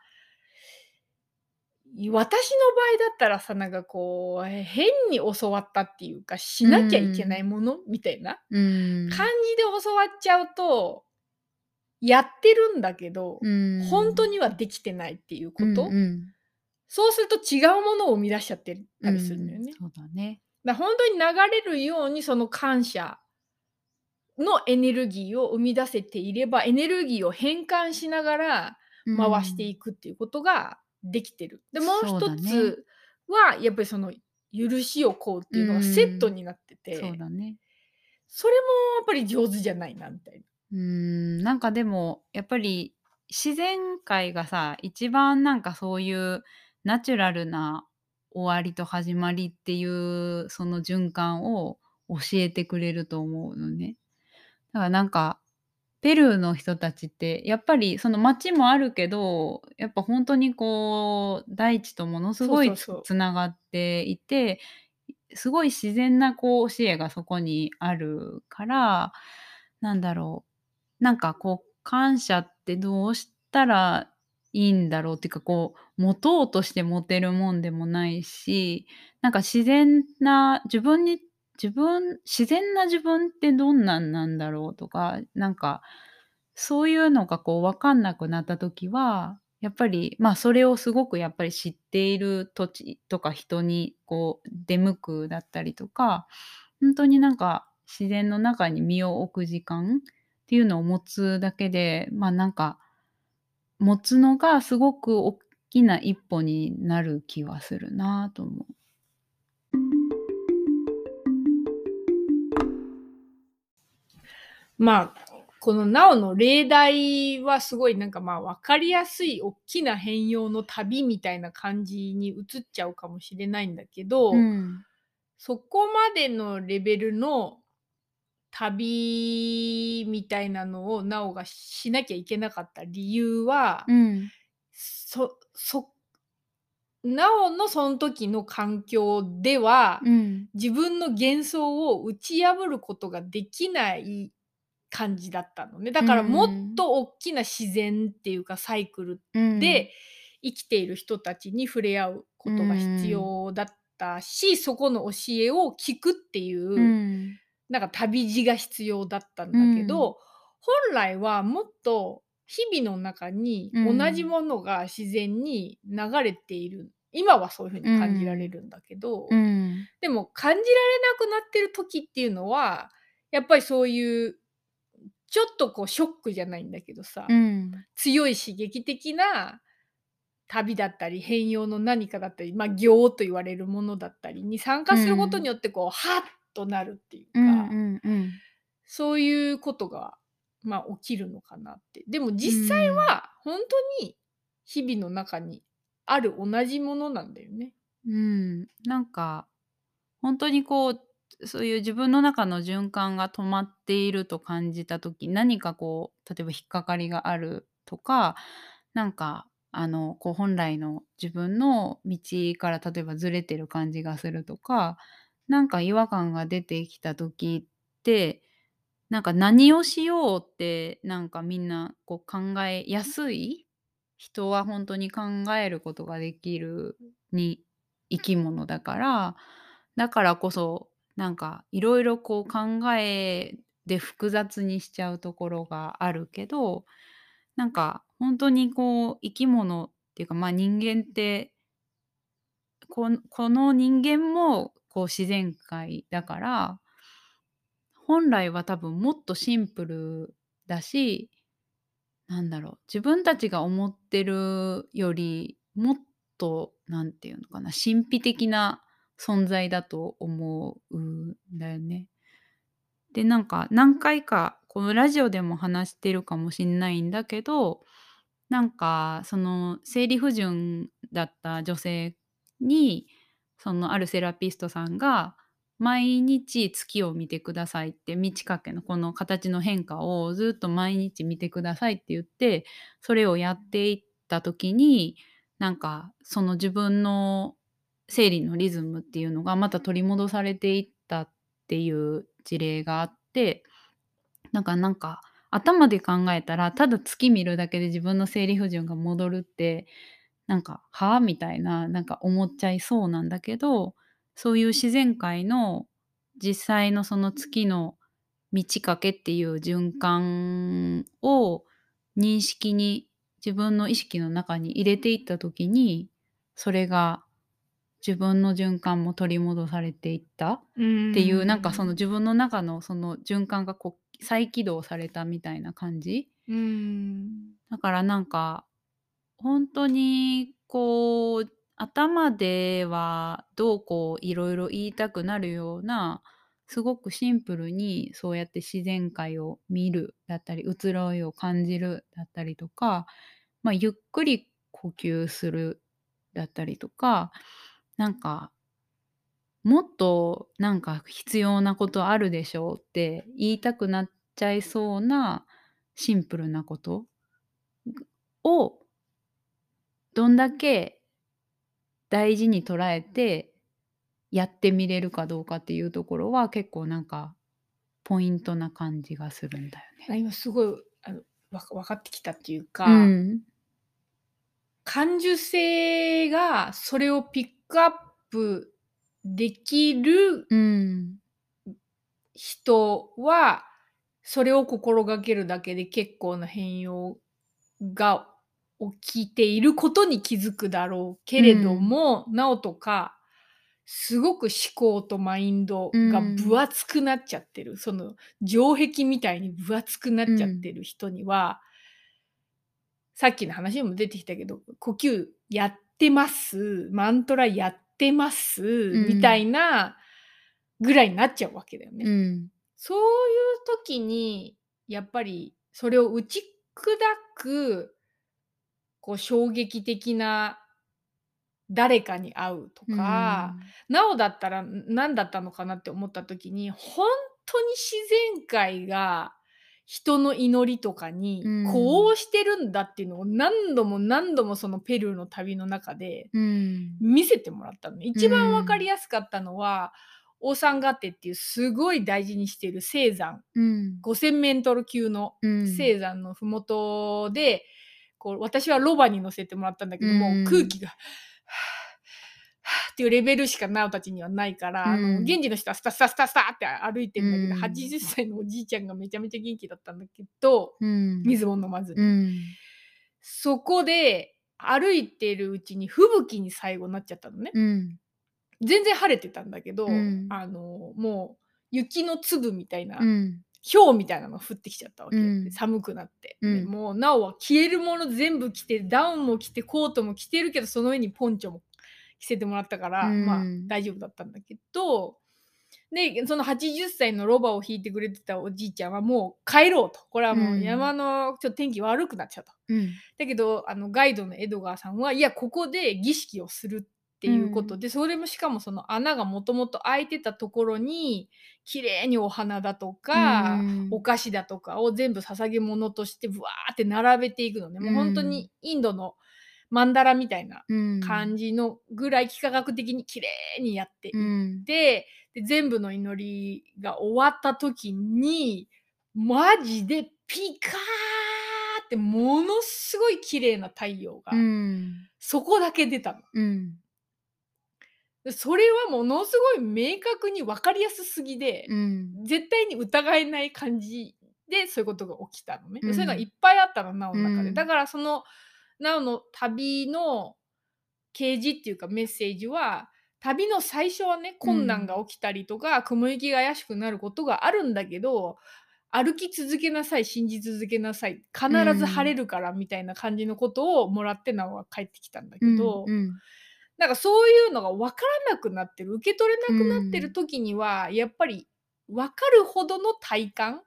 い私の場合だったらさ、なんかこう、え、変に教わったっていうか、しなきゃいけないものみたいな。感じで教わっちゃうと、やってるんだけど、うーん。ほんとにはできてないっていうこと、うんうん。そうすると違うものを生み出しちゃってたりするんだよね。うん、そうだね。だ、ほんとに流れるようにその感謝のエネルギーを生み出せていれば、エネルギーを変換しながら回していくっていうことができてる。で、もうそうだね一つは、やっぱりその許しを請うっていうのがセットになってて、そうだね。それもやっぱり上手じゃないなみたいな。うーん、なんかでもやっぱり自然界がさ、一番なんかそういうナチュラルな終わりと始まりっていうその循環を教えてくれると思うのね。だからなんかペルーの人たちってやっぱりその街もあるけど、やっぱほんとにこう大地とものすごいつそうそうそう。繋がっていて、すごい自然なこう教えがそこにあるから、なんだろう、なんかこう感謝ってどうしたらいいんだろうっていうか、こう持とうとして持てるもんでもないし、なんか自然な自分に自分自然な自分ってどんなんなんだろうとか、なんかそういうのがこう分かんなくなった時は、やっぱり、ま、それをすごくやっぱり知っている土地とか人にこう出向くだったりとか、ほんとになんか自然の中に身を置く時間っていうのを持つだけで、ま、なんか持つのがすごくおっきな一歩になる気はするなと思う。まあ、このナオの例題はすごいなんかまあ分かりやすいおっきな変容の旅みたいな感じに移っちゃうかもしれないんだけど、うん。そこまでのレベルの旅みたいなのをナオがしなきゃいけなかった理由は、うん。そそナオのそん時の環境では、うん。自分の幻想を打ち破ることができない感じだったのね。だからもっとおっきな自然っていうかサイクルうん。で生きている人たちに触れ合うことが必要だったし、そこの教えを聞くっていう、うん。なんか旅路が必要だったんだけど、本来はもっと日々の中にうん同じものが自然に流れている。今はそういう風に感じられるんだけど、うん。でも感じられなくなってる時っていうのは、やっぱりそういうちょっとこうショックじゃないんだけどさ、うん。強い刺激的な旅だったり、変容の何かだったり、ま、行と言われるものだったりに参加することによってこう、はっとなるっていうか、うんうんうん。そういうことが、ま、起きるのかなって。でも実際はほんとに日々の中にある同じものなんだよね。うん、なんかほんとにこう、そういう自分の中の循環が止まっていると感じた時、何かこう、例えば引っかかりがあるとか、なんかあの、こう本来の自分の道から例えばずれてる感じがするとか、なんか違和感が出てきた時って、なんか何をしようってなんかみんなこう考えやすい人はほんとに考えることができるに生き物だから、だからこそ、なんか色々こう考えで複雑にしちゃうところがあるけど、なんかほんとにこう生き物っていうか、ま、人間ってここの人間もこう自然界だから、本来は多分もっとシンプルだし、なんだろう、自分たちが思ってるよりもっと何て言うのかな、神秘的な存在だと思うんだよね。で、なんか何回かこのラジオでも話してるかもしんないんだけど、なんかその生理不順だった女性に、そのあるセラピストさんが毎日月を見てくださいって、満ち欠けのこの形の変化をずっと毎日見てくださいって言って、それをやっていった時に、なんかその自分の生理のリズムっていうのがまた取り戻されていったっていう事例があって、なんかなんか頭で考えたら、ただ月見るだけで自分の生理不順が戻るって、なんか「はあ？」みたいななんか思っちゃいそうなんだけどそういう自然界の実際のその月の満ち欠けっていう循環を認識に自分の意識の中に入れていった時にそれが自分の循環も取り戻されていった？っていうなんかその自分の中のその循環がこう再起動されたみたいな感じ？うん。だからなんか本当にこう頭ではどうこういろいろ言いたくなるようなすごくシンプルにそうやって自然界を見るだったり移ろいを感じるだったりとか、まあ、ゆっくり呼吸するだったりとかなんかもっとなんか必要なことあるでしょうって言いたくなっちゃいそうなシンプルなことをどんだけ大事に捉えてやってみれるかどうかっていうところは結構なんかポイントな感じがするんだよね。今すごいあの分かってきたっていうか、うん、感受性がそれをピックアップできるうん、人はそれを心がけるだけで結構な変容が起きていることに気づくだろうけれども、なおとかすごく思考とマインドが分厚くなっちゃってる、その城壁みたいに分厚くなっちゃってる人には、さっきの話にも出てきたけど呼吸やってますマントラやってます、ん。みたいなぐらいになっちゃうわけだよね。うん、そういう時にやっぱりそれを打ち砕くこう衝撃的な誰かに会うとか、なおだったらん何だったのかなって思った時に本当に自然界が人の祈りとかにうん。こうしてるんだっていうのを何度も何度もそのペルーの旅の中でうん、見せてもらったの。ね。一番わかりやすかったのは、オーサンガテっていうすごい大事にしている聖山。うん、5,000メートル級のうん、聖山の麓で、こう私はロバに乗せてもらったんだけども、うん。空気がはぁはぁっていうレベルしかナオたちにはないから、あのうん現地の人はスタスタスタスタって歩いてるんだけど、うん。80歳のおじいちゃんがめちゃめちゃ元気だったんだけどうん、水も飲まず。に、うん、そこで歩いてるうちに吹雪に最後なっちゃったのね。うん、全然晴れてたんだけど、うん。あのもう雪の粒みたいな、うん、氷みたいなのが降ってきちゃったわけ、うん。寒くなって、うん。でもうなおは着えるもの全部着てダウンも着てコートも着てるけどその上にポンチョも着せてもらったから、うん。まあ大丈夫だったんだけどでその80歳のロバを引いてくれてたおじいちゃんはもう帰ろうと。これはもううん。山のちょっと天気悪くなっちゃうと。うん、だけどあのガイドのエドガーさんはいやここで儀式をするっていうことで、それもしかもその穴がもともと開いてたところに綺麗にお花だとか、うん。お菓子だとかを全部捧げ物としてブワーって並べていくのね、もう本当にインドのマンダラみたいなうん、感じのぐらい幾何学的に綺麗にやっていうん、でで全部の祈りが終わった時にマジでピカーってものすごい綺麗な太陽が、うん、そこだけ出たの。うん、でそれはものすごい明確に分かりやすすぎで、うん、絶対に疑えない感じでそういうことが起きたのね。でうん。それがいっぱいあったのなおの中で。うん。だからそのなおの旅の啓示っていうかメッセージは旅の最初はね困難が起きたりとか、雲行きが怪しくなることがあるんだけど歩き続けなさい信じ続けなさい必ず晴れるからみたいな感じのことをもらってなおは帰ってきたんだけど、うん、なんかそういうのが分からなくなってる受け取れなくなってる時には、やっぱり分かるほどの体感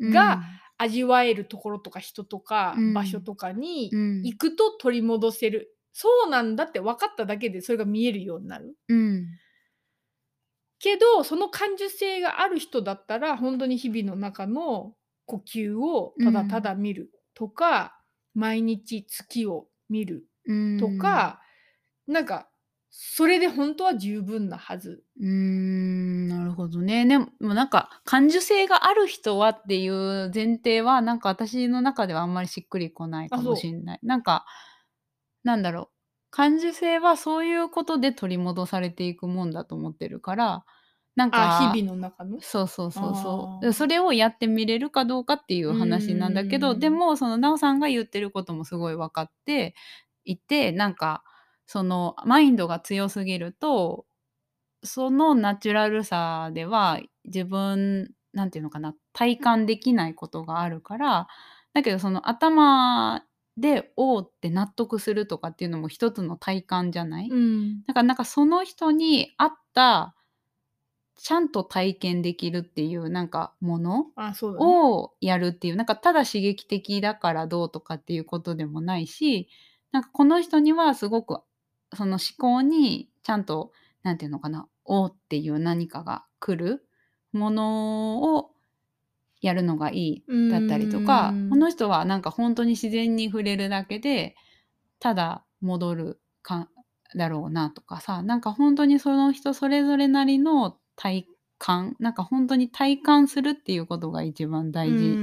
が味わえるところとか人とかうん。場所とかにうん、行くと取り戻せる、そうなんだって分かっただけでそれが見えるようになる。うん、けどその感受性がある人だったら本当に日々の中の呼吸をただただ見るとか、毎日月を見るうん、とか、なんかそれで本当は十分なはず。うーんなるほどね。でもなんか感受性がある人はっていう前提はなんか私の中ではあんまりしっくりこないかもしれない。なんかなんだろ感受性はそういうことで取り戻されていくもんだと思ってるから、なんあか日々の中の？そうそうそうそう。それをやってみれるかどうかっていう話なんだけど、うんでもそのなおさんが言ってることもすごい分かっていて、なんかそのマインドが強すぎると、そのナチュラルさでは自分なんていうのかな体感できないことがあるからだけどその頭で「おーって納得するとかっていうのも一つの体感じゃない、うん。だからなんかその人に合ったちゃんと体験できるっていうなんかものをやるっていうなんかただ刺激的だからどうとかっていうことでもないしなんかこの人にはすごくその思考にちゃんとなんていうのかな「おーっていう何かが来るものをやるのがいいだったりとかうん。この人はなんか本当に自然に触れるだけでただ戻るかだろうなとかさなんか本当にその人それぞれなりの体感なんか本当に体感するっていうことが一番大事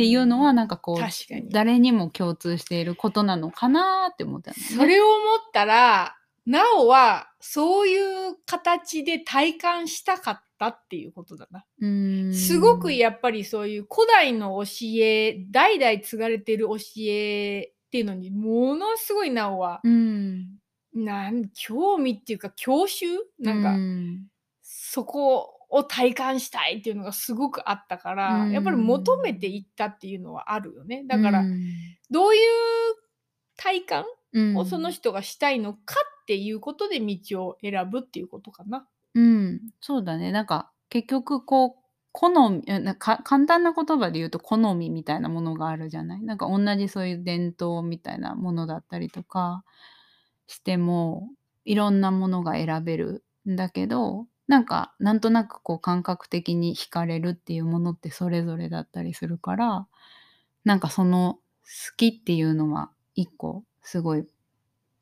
っていうのはなんかこう誰にも共通していることなのかなって思ったのね。それを思ったら、なおはそういう形で体感したかったっていうことだな。すごくやっぱりそういう古代の教え、代々継がれてる教えっていうのにものすごいなおは、うん。なん興味っていうか郷愁？なんか、うん。そこを体感したいっていうのがすごくあったから、うんやっぱり求めていったっていうのはあるよね。だから、うんどういう体感うんをその人がしたいのかっていうことで道を選ぶっていうことかな。うん、そうだね。なんか結局こう好み簡単な言葉で言うと好みみたいなものがあるじゃない？なんか同じそういう伝統みたいなものだったりとかしてもいろんなものが選べるんだけどなんかなんとなくこう感覚的に惹かれるっていうものってそれぞれだったりするからなんかその好きっていうのは一個すごい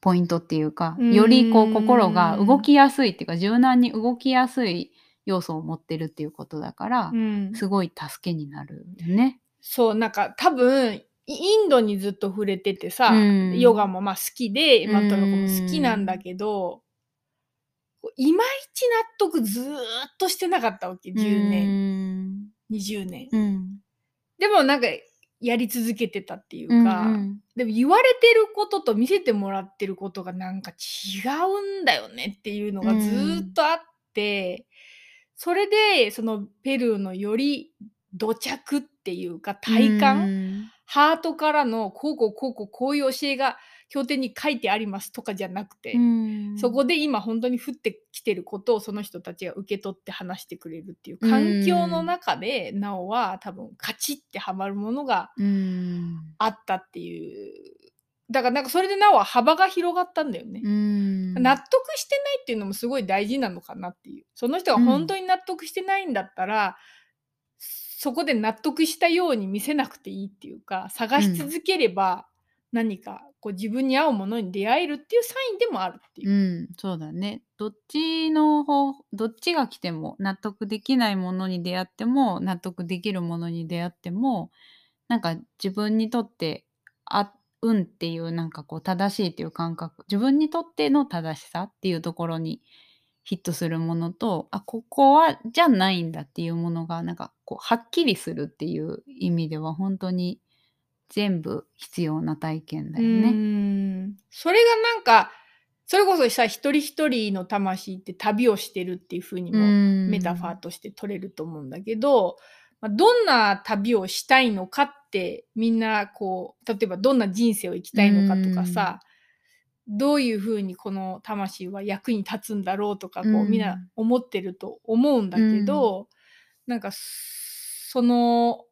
ポイントっていうかよりこう心が動きやすいっていうか柔軟に動きやすい要素を持ってるっていうことだから、うん。すごい助けになるよね。そうなんか多分イインドにずっと触れててさ、うん。ヨガもまあ好きで今とのもうん好きなんだけど、いまいち納得ずーっとしてなかったわけ10年、20年。でもなんかやり続けてたっていううんか、うん。でも言われてることと見せてもらってることがなんか違うんだよねっていうのがずーっとあって、それでそのペルーのより土着っていうか体感、うん。ハートからのこうこうこうこうこういう教えが経典に書いてありますとかじゃなくて、うん。そこで今本当に降ってきてることをその人たちが受け取って話してくれるっていう環境の中で、なおは多分カチッてはまるものがうん。あったっていう。だからなんかそれでなおは幅が広がったんだよね。うん。納得してないっていうのもすごい大事なのかなっていう。その人が本当に納得してないんだったら、そこで納得したように見せなくていいっていうか探し続ければ何かこう自分に合うものに出会えるっていうサインでもあるっていうう。ん、そうだね。どっちの方、どっちが来ても納得できないものに出会っても納得できるものに出会ってもなんか自分にとってあうっていうなんかこう正しいっていう感覚自分にとっての正しさっていうところにヒットするものとあここはじゃないんだっていうものがなんかこうはっきりするっていう意味では本当に全部必要な体験だようね。ん。それがなんかそれこそさ一人一人の魂って旅をしてるっていう風にもメタファーとして取れると思うんだけど、まあ、どんな旅をしたいのかってみんなこう例えばどんな人生を生きたいのかとかさ、どういうふうにこの魂は役に立つんだろうとかこう、うん。みんな思ってると思うんだけど、なんかその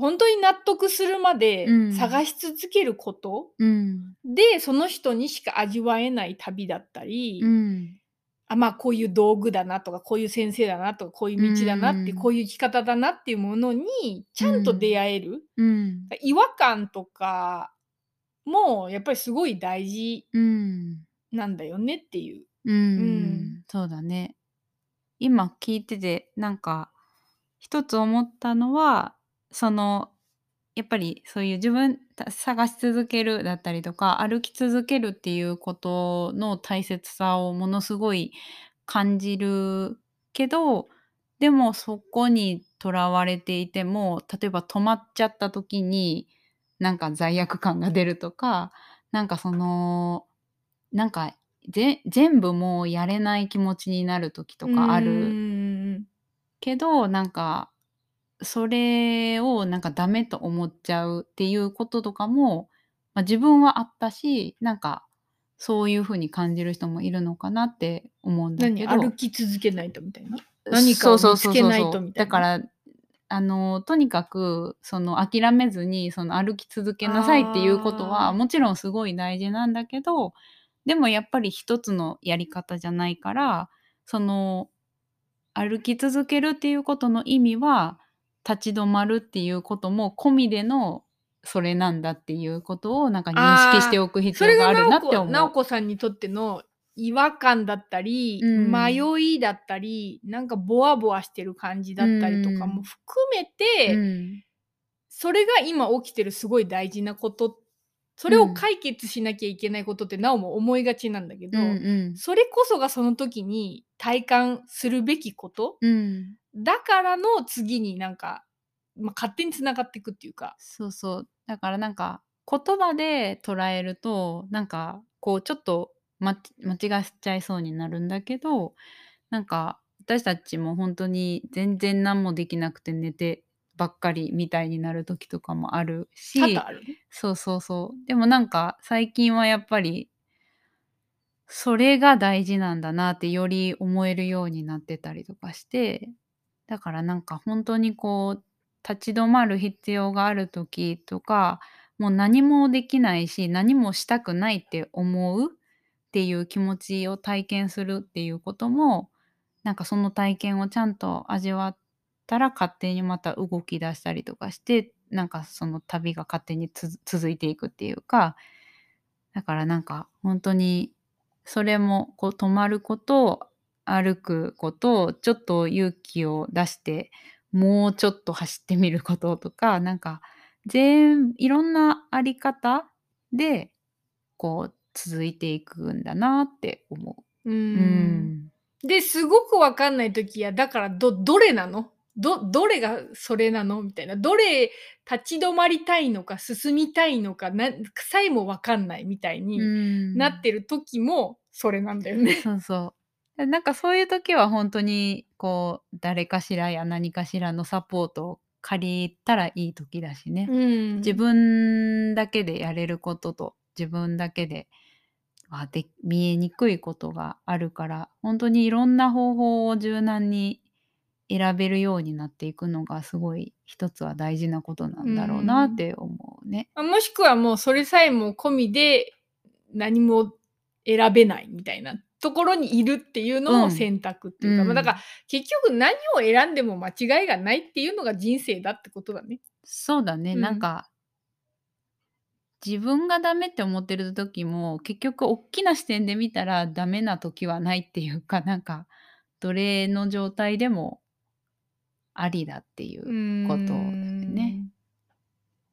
本当に納得するまでうん。探し続けることうん。で、その人にしか味わえない旅だったり、うん。あまあこういう道具だなとかこういう先生だなとかこういう道だなって、うん。こういう生き方だなっていうものにちゃんと出会える、うん。違和感とかもやっぱりすごい大事うん。なんだよねっていう。うん、うん。そうだね。今聞いててなんか一つ思ったのはそのやっぱりそういう自分た探し続けるだったりとか、歩き続けるっていうことの大切さをものすごい感じるけど、でもそこにとらわれていても、例えば止まっちゃった時に、なんか罪悪感が出るとか、なんかその、なんか、ぜ全部もうやれない気持ちになる時とかあうるん。けど、なんか、それをなんかダメと思っちゃうっていうこととかも、まあ、自分はあったし、なんか、そういう風に感じる人もいるのかなって思うんだ何けど。歩き続けないとみたいな？何かを見つけないとみたいな？だから、あの、とにかく、その諦めずに、その歩き続けなさいっていうことは、もちろんすごい大事なんだけど、でもやっぱり一つのやり方じゃないから、その、歩き続けるっていうことの意味は、立ち止まるっていうことも込みでの、それなんだっていうことをなんか認識しておく必要ががあるなって思う。直子直子さんにとっての違和感だったり、うん。迷いだったりなんかボワボワしてる感じだったりとかも含めて、うん。それが今起きてるすごい大事なことそれを解決しなきゃいけないことってなおも思いがちなんだけど、うんうん。それこそがその時に体感するべきことうんだからの次になんか、まあ、勝手につながっていくっていうか。そうそう。だからなんか言葉で捉えるとなんかこうちょっとま間違っちゃいそうになるんだけどなんか私たちも本当に全然何もできなくて寝てばっかりみたいになる時とかもあるし。そうそうそう。でもなんか最近はやっぱりそれが大事なんだなってより思えるようになってたりとかしてだからなんか本当にこう立ち止まる必要がある時とかもう何もできないし何もしたくないって思うっていう気持ちを体験するっていうこともなんかその体験をちゃんと味わったら勝手にまた動き出したりとかしてなんかその旅が勝手に続いていくっていうかだからなんか本当にそれもこう止まること歩くことちょっと勇気を出してもうちょっと走ってみることとか [laughs] なんか全いろんなあり方でこう続いていくんだなって思うう。うんんですごくわかんない時やだからどどれなの？どどれがそれなの？みたいなどれ立ち止まりたいのか進みたいのかなさえもわかんないみたいにうんなってる時もそれなんだよね。そうそう。でなんかそういう時は本当にこう誰かしらや何かしらのサポートを借りたらいい時だしね。うん自分だけでやれることと自分だけではで見えにくいことがあるから本当にいろんな方法を柔軟に選べるようになっていくのがすごい一つは大事なことなんだろうなって思うね。あもしくはもうそれさえも込みで何も選べないみたいなところにいるっていうのうん。も選択っていうか、うん。まあだから結局何を選んでも間違いがないっていうのが人生だってことだね。そうだね、うん。なんか自分がダメって思ってる時も結局大きな視点で見たらダメな時はないっていうかなんかどれの状態でもありだっていうことだよね。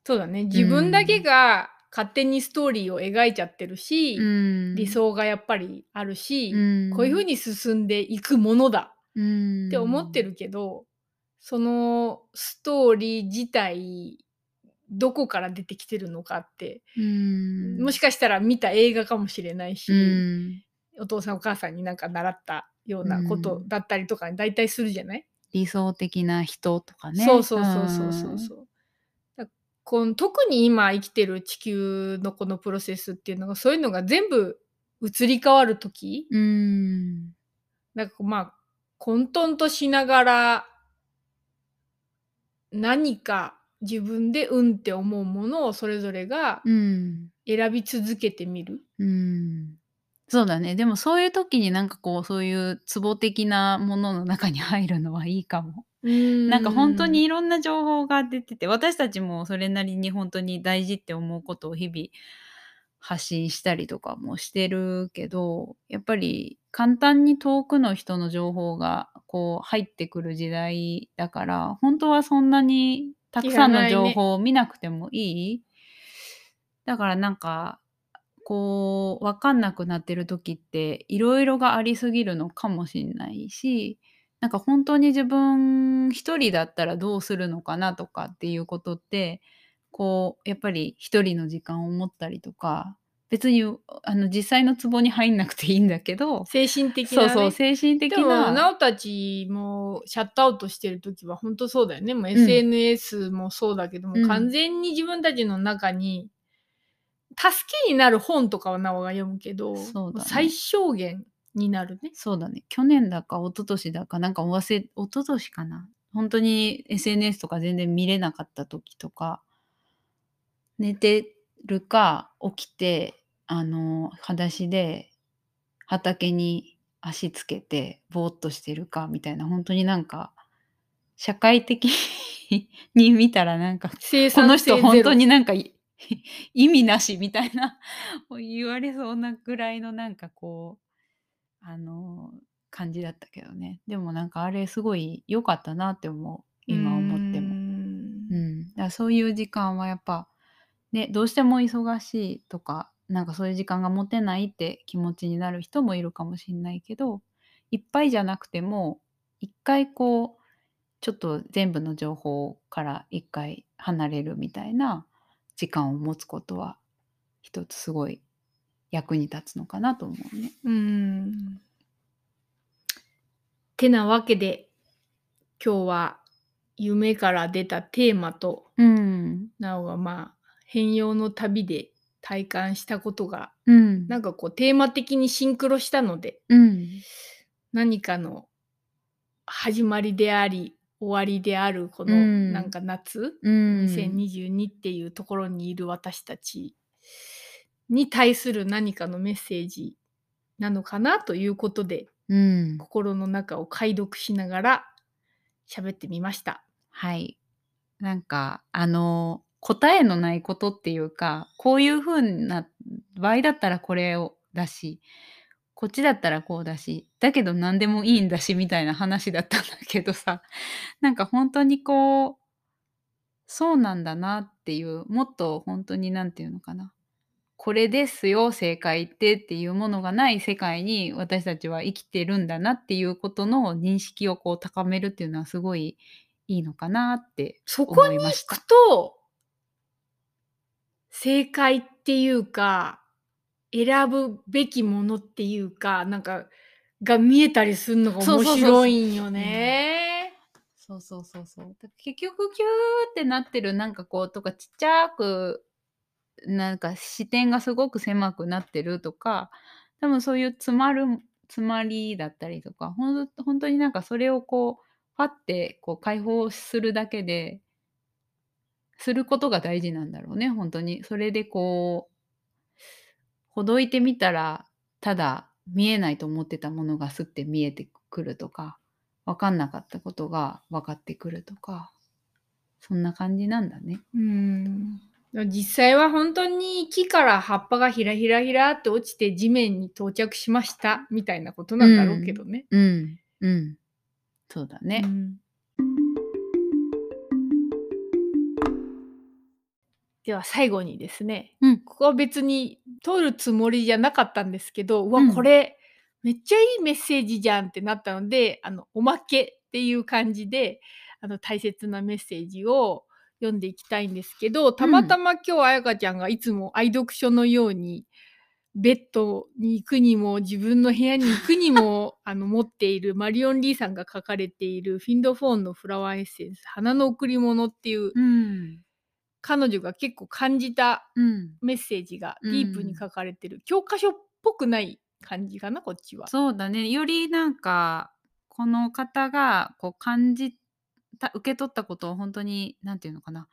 そうだね。自分だけが勝手にストーリーを描いちゃってるし、うん。理想がやっぱりあるし、うん。こういうふうに進んでいくものだ。うん。って思ってるけど、そのストーリー自体どこから出てきてるのかって、うん。もしかしたら見た映画かもしれないし、うん。お父さんお母さんになんか習ったようなことうんだったりとかに大体するじゃない、理想的な人とかね。そうそうそうそうそう。そう。だこの特に今生きてる地球のこのプロセスっていうのがそういうのが全部移り変わる時うん。なんかまあ混沌としながら何か自分でうんって思うものをそれぞれがうん。選び続けてみる。うん。そうだね。でもそういう時になんかこうそういうツボ的なものの中に入るのはいいかも。ななんか本当にいろんな情報が出てて私たちもそれなりに本当に大事って思うことを日々発信したりとかもしてるけどやっぱり簡単に遠くの人の情報がこう入ってくる時代だから本当はそんなにたくさんの情報を見なくてもいい。だからなんかこう分かんなくなってる時っていろいろがありすぎるのかもしんないしなんか本当に自分一人だったらどうするのかなとかっていうことってこうやっぱり一人の時間を持ったりとか別にあの実際の壺に入んなくていいんだけど精神的な、ね、そうそう精神的でもななおたちもシャットアウトしてる時は本当そうだよね。もう SNS もそうだけども、うん。完全に自分たちの中に助けになる本とかはなおが読むけど、ね。最小限になるね。そうだね去年だか一昨年だかなんかお忘れ一昨年かな本当に SNS とか全然見れなかった時とか寝てるか起きてあの裸足で畑に足つけてぼーっとしてるかみたいな本当になんか社会的 [laughs] に見たらなんか生この人本当になんかい [laughs] 意味なしみたいな [laughs] 言われそうなぐらいのなんかこうあの感じだったけどね。でもなんかあれすごい良かったなって思う。今思っても。ん。うん、だそういう時間はやっぱねどうしても忙しいとかなんかそういう時間が持てないって気持ちになる人もいるかもしれないけどいっぱいじゃなくても一回こうちょっと全部の情報から一回離れるみたいな時間を持つことは一つすごい役に立つのかなと思うね。うーん。てなわけで今日は夢から出たテーマとうん、なおがまあ変容の旅で体感したことがうん、なんかこうテーマ的にシンクロしたのでうん、何かの始まりであり終わりであるこのうん。なんか夏、うん、2022っていうところにいる私たちに対する何かのメッセージなのかなということでうん、心の中を解読しながら喋ってみました。はい。なんか、あの、答えのないことっていうか、こういう風な場合だったらこれをだし、こっちだったらこうだし、だけど何でもいいんだしみたいな話だったんだけどさ、なんか本当にこう、そうなんだなっていう、もっと本当になんていうのかな。これですよ正解ってっていうものがない世界に私たちは生きてるんだなっていうことの認識をこう高めるっていうのはすごいいいのかなってそこに行思いましたく。と正解っていうか選ぶべきものっていうかなんかが見えたりするのが面白いんよね。そうそうそうそう。結局キューってなってるなんかこうとかちっちゃくなんか視点がすごく狭くなってるとか多分そういう詰まる詰まりだったりとかほん本当になんかそれをこうパッてこう解放するだけですることが大事なんだろうね本当に。それでこうほどいてみたらただ見えないと思ってたものがすって見えてくるとか分かんなかったことが分かってくるとかそんな感じなんだね。うん実際は本当に木から葉っぱがひらひらひらって落ちて地面に到着しましたみたいなことなんだろうけどね。うん。うん。そうだね。うん。では最後にですね、うん。ここは別に取るつもりじゃなかったんですけど、うわ、うん。これめっちゃいいメッセージじゃんってなったので、あの、おまけっていう感じで、あの、大切なメッセージを読んでいきたいんですけど、たまたま今日あやかちゃんがいつも愛読書のように、ベッドに行くにも自分の部屋に行くにも [laughs] あの持っているマリオン・リーさんが書かれているフィンドフォーンのフラワーエッセンス「花の贈り物」っていううん。彼女が結構感じたうん。メッセージがうん。ディープに書かれてる、教科書っぽくない感じかなこっちは。そうだね。よりなんかこの方がこう感じた受け取ったことを本当に何て言うのかな。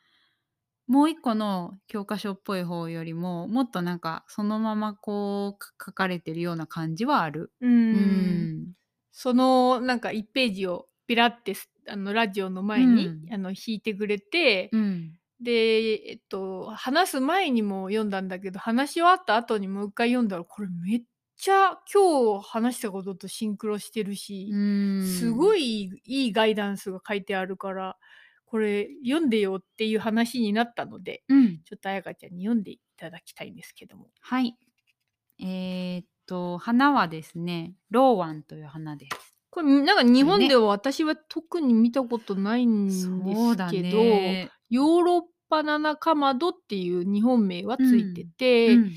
もう一個の教科書っぽい方よりももっとなんかそのままこうか書かれてるような感じはある。ううん。んそのなんか1ページをピラってすあのラジオの前に、うん。あの引いてくれて、うん。で、えっと、話す前にも読んだんだけど話し終わった後にもう一回読んだらこれめっちゃ今日話したこととシンクロしてるし、すごいいいいガイダンスが書いてあるからこれ読んでよっていう話になったのでうん。ちょっと彩香ちゃんに読んでいただきたいんですけどもはい。えーっと、花はですね、ローワンという花です。これなんか日本ねでは私は特に見たことないんですけど、ね。ヨーロッパナナカマドっていう日本名はついてて、うんち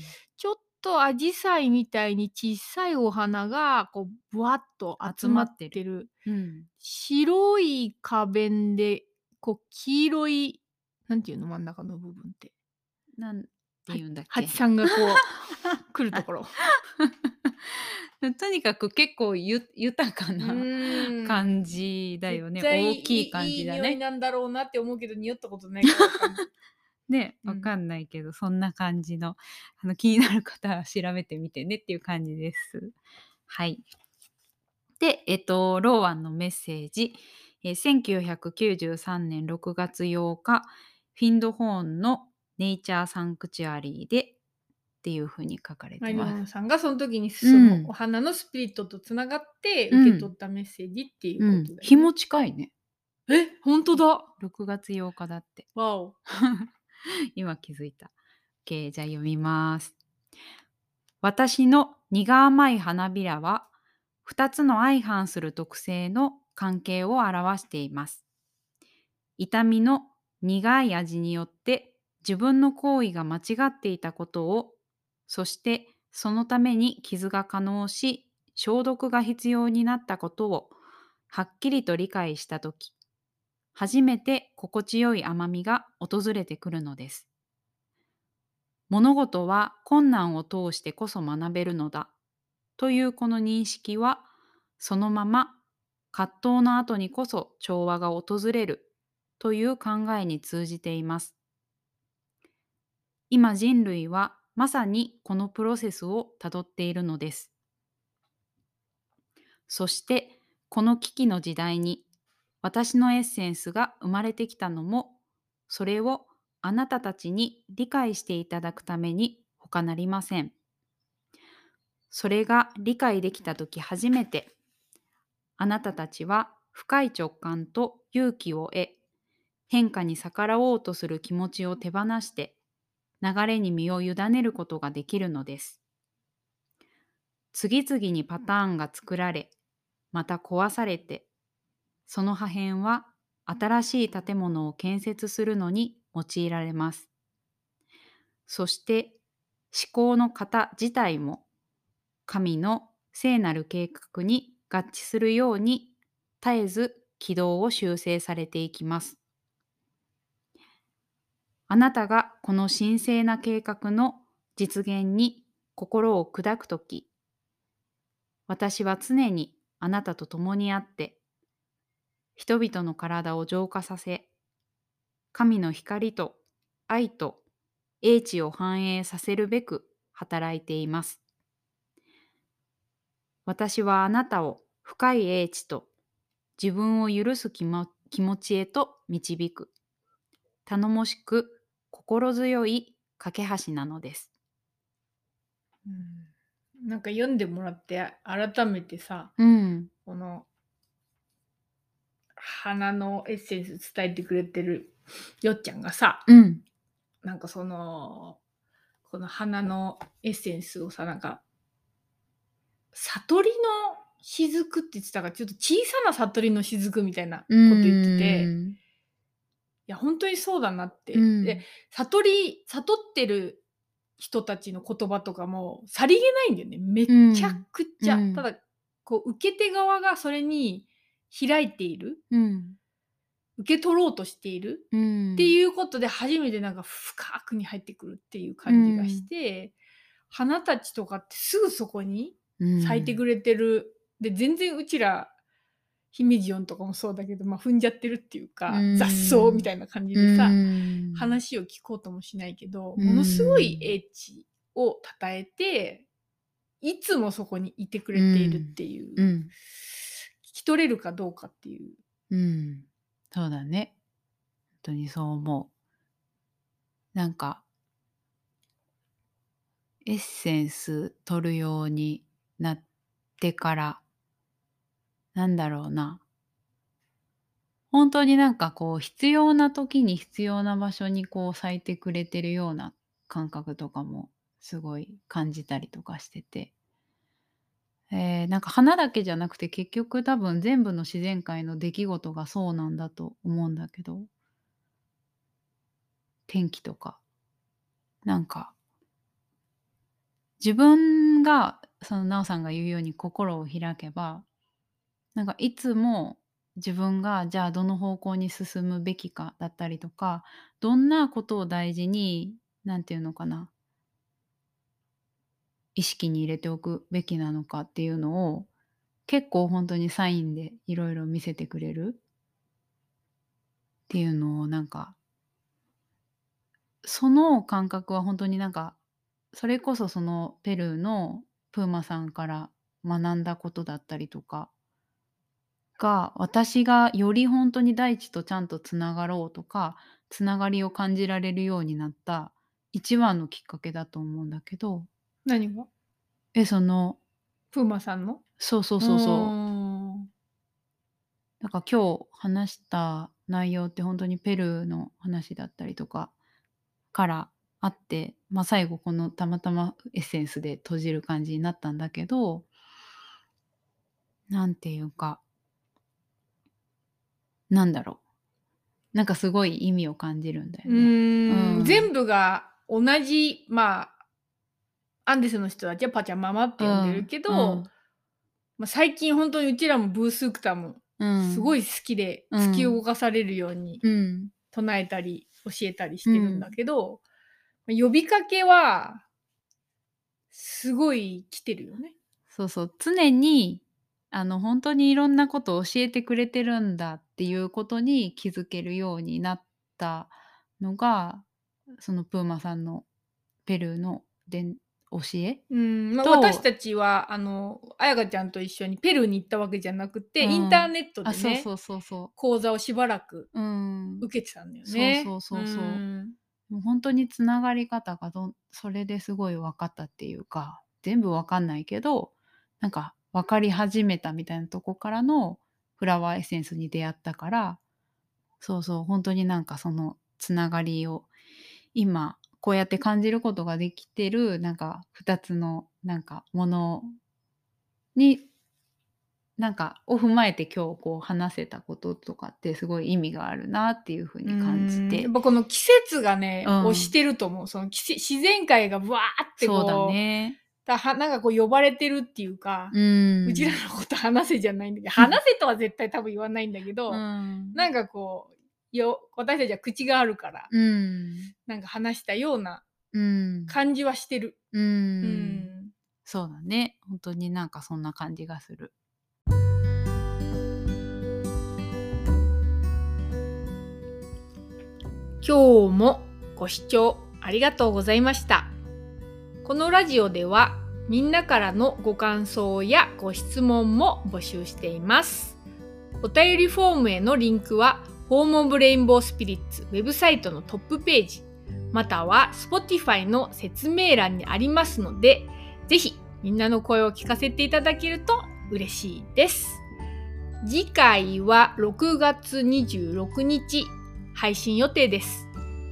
ょっとアジサイみたいに小さいお花がこうぶわっと集まって集るうん。白い花弁でこう黄色いなんていうの真ん中の部分ってなんて言うんだっけ蜂さんがこう [laughs] 来るところ。とにかく結構ゆ豊かうな感じだよね。大きい感じだいい匂いね。なんだろうなって思うけど匂ったことないからね、うんわかんないけど、そんな感じのあの気になる方は調べてみてねっていう感じです。はい。で、えっと、ローワンのメッセージ、えー1993年6月8日、フィンドホーンのネイチャーサンクチュアリーでっていうふうに書かれてます。ンさんがその時にそのうんお花のスピリットとつながってうん受け取ったメッセージっていううんことだよね。日も近いね。え本当だ6月8日だって。わお。[laughs] [laughs] 今気づいた。OK、じゃあ読みます。私の苦甘い花びらは、2つの相反する特性の関係を表しています。痛みの苦い味によって自分の行為が間違っていたことを、そしてそのために傷が可能し、消毒が必要になったことを、はっきりと理解したとき、初めて心地よい甘みが訪れてくるのです。物事は困難を通してこそ学べるのだというこの認識はそのまま葛藤の後にこそ調和が訪れるという考えに通じています。今人類はまさにこのプロセスをたどっているのです。そしてこの危機の時代に私のエッセンスが生まれてきたのもそれをあなたたちに理解していただくために他なりません。それが理解できたとき初めてあなたたちは深い直感と勇気を得変化に逆らおうとする気持ちを手放して流れに身を委ねることができるのです。次々にパターンが作られまた壊されてその破片は新しい建物を建設するのに用いられます。そして思考の型自体も神の聖なる計画に合致するように絶えず軌道を修正されていきます。あなたがこの神聖な計画の実現に心を砕くとき、私は常にあなたと共にあって、人々の体を浄化させ、神の光と愛と英知を反映させるべく働いています。私はあなたを深い英知と自分を許す気持ちへと導く。頼もしく心強い架け橋なのです。うんなんか読んでもらって改めてさうん。この花のエッセンス伝えてくれてるよっちゃんがさうん。なんかそのこの花のエッセンスをさなんか悟りの雫って言ってたからちょっと小さな悟りの雫みたいなこと言ってていや本当にそうだなって、うん。で悟り悟ってる人たちの言葉とかもさりげないんだよね。めちゃくちゃ、うん。ただこう受け手側がそれに開いている。うん。受け取ろうとしている。うん。っていうことで初めてなんか深くに入ってくるっていう感じがして、花たちとかってすぐそこにうん。咲いてくれてる、で全然うちら姫路音とかもそうだけど、まあ、踏んじゃってるっていうか、うん。雑草みたいな感じでさ、うん。話を聞こうともしないけど、うんものすごい英知をたえていつもそこにいてくれているっていう、聞うん。き取れるかどうかっていう。うん。そうだね。本当にそう思う。なんか、エッセンス取るようになってから、なんだろうな。本当になんかこう必要な時に必要な場所にこう咲いてくれてるような感覚とかもすごい感じたりとかしてて。えー、なんか花だけじゃなくて結局多分全部の自然界の出来事がそうなんだと思うんだけど。天気とか。なんか。自分がその奈緒さんが言うように心を開けばなんかいつも自分がじゃあどの方向に進むべきかだったりとかどんなことを大事に何て言うのかな。意識に入れておくべきなのかっていうのを結構本当にサインでいろいろ見せてくれるっていうのをなんかその感覚は本当になんかそれこそそのペルーのプーマさんから学んだことだったりとかが私がより本当に大地とちゃんとつながろうとかつながりを感じられるようになった一番のきっかけだと思うんだけど何が？えそのプーマさんの？そうそうそうそう。うーん。なんか今日話した内容って本当にペルーの話だったりとかからあって、まあ、最後このたまたまエッセンスで閉じる感じになったんだけどなんていうかなんだろう。なんかすごい意味を感じるんだようね。ーうんん。全部が同じまあアンデスの人たちはパチャママって呼んでるけど、うん。まあ、最近本当にうちらもブースークタもうん。すごい好きでうん。突き動かされるようにうん。唱えたり教えたりしてるんだけど、まあ呼びかけはすごい来てるよね。そうそう。常にあの本当にいろんなことを教えてくれてるんだっていうことに気づけるようになったのがそのプーマさんのペルーの伝教え？うんまあ、と。私たちはあの彩香ちゃんと一緒にペルーに行ったわけじゃなくて、うん。インターネットであそうねそうそう。そ講座をしばらく受けてたんだよね。そうそうそうそう。ん。もう本当につながり方がどんそれですごい分かったっていうか全部分かんないけどなんか分かり始めたみたいなとこからのフラワーエッセンスに出会ったからそうそう本当になんかそのつながりを今こうやって感じることができてるなんか2つのなんかものになんかを踏まえて今日こう話せたこととかってすごい意味があるなっていうふうに感じて。うん。やっぱこの季節がね、うん。押してると思う。その自然界がわーってこうそうだね。だはなんかこう呼ばれてるっていうか、うん。うちらのこと話せじゃないんだけど [laughs] 話せとは絶対多分言わないんだけど、うん。なんかこうよ私たちは口があるから、うんなんか話したようなうん感じはしてる。ううんんそうだね本当になんかそんな感じがする今日もご視聴ありがとうございました。このラジオではみんなからのご感想やご質問も募集しています。お便りフォームへのリンクはホームオブレインボースピリッツウェブサイトのトップページまたは Spotify の説明欄にありますのでぜひみんなの声を聞かせていただけると嬉しいです。次回は6月26日配信予定です。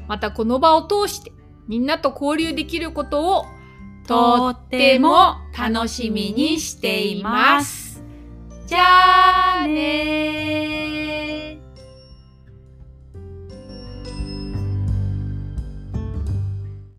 またこの場を通してみんなと交流できることをとっても楽しみにしています。じゃあね。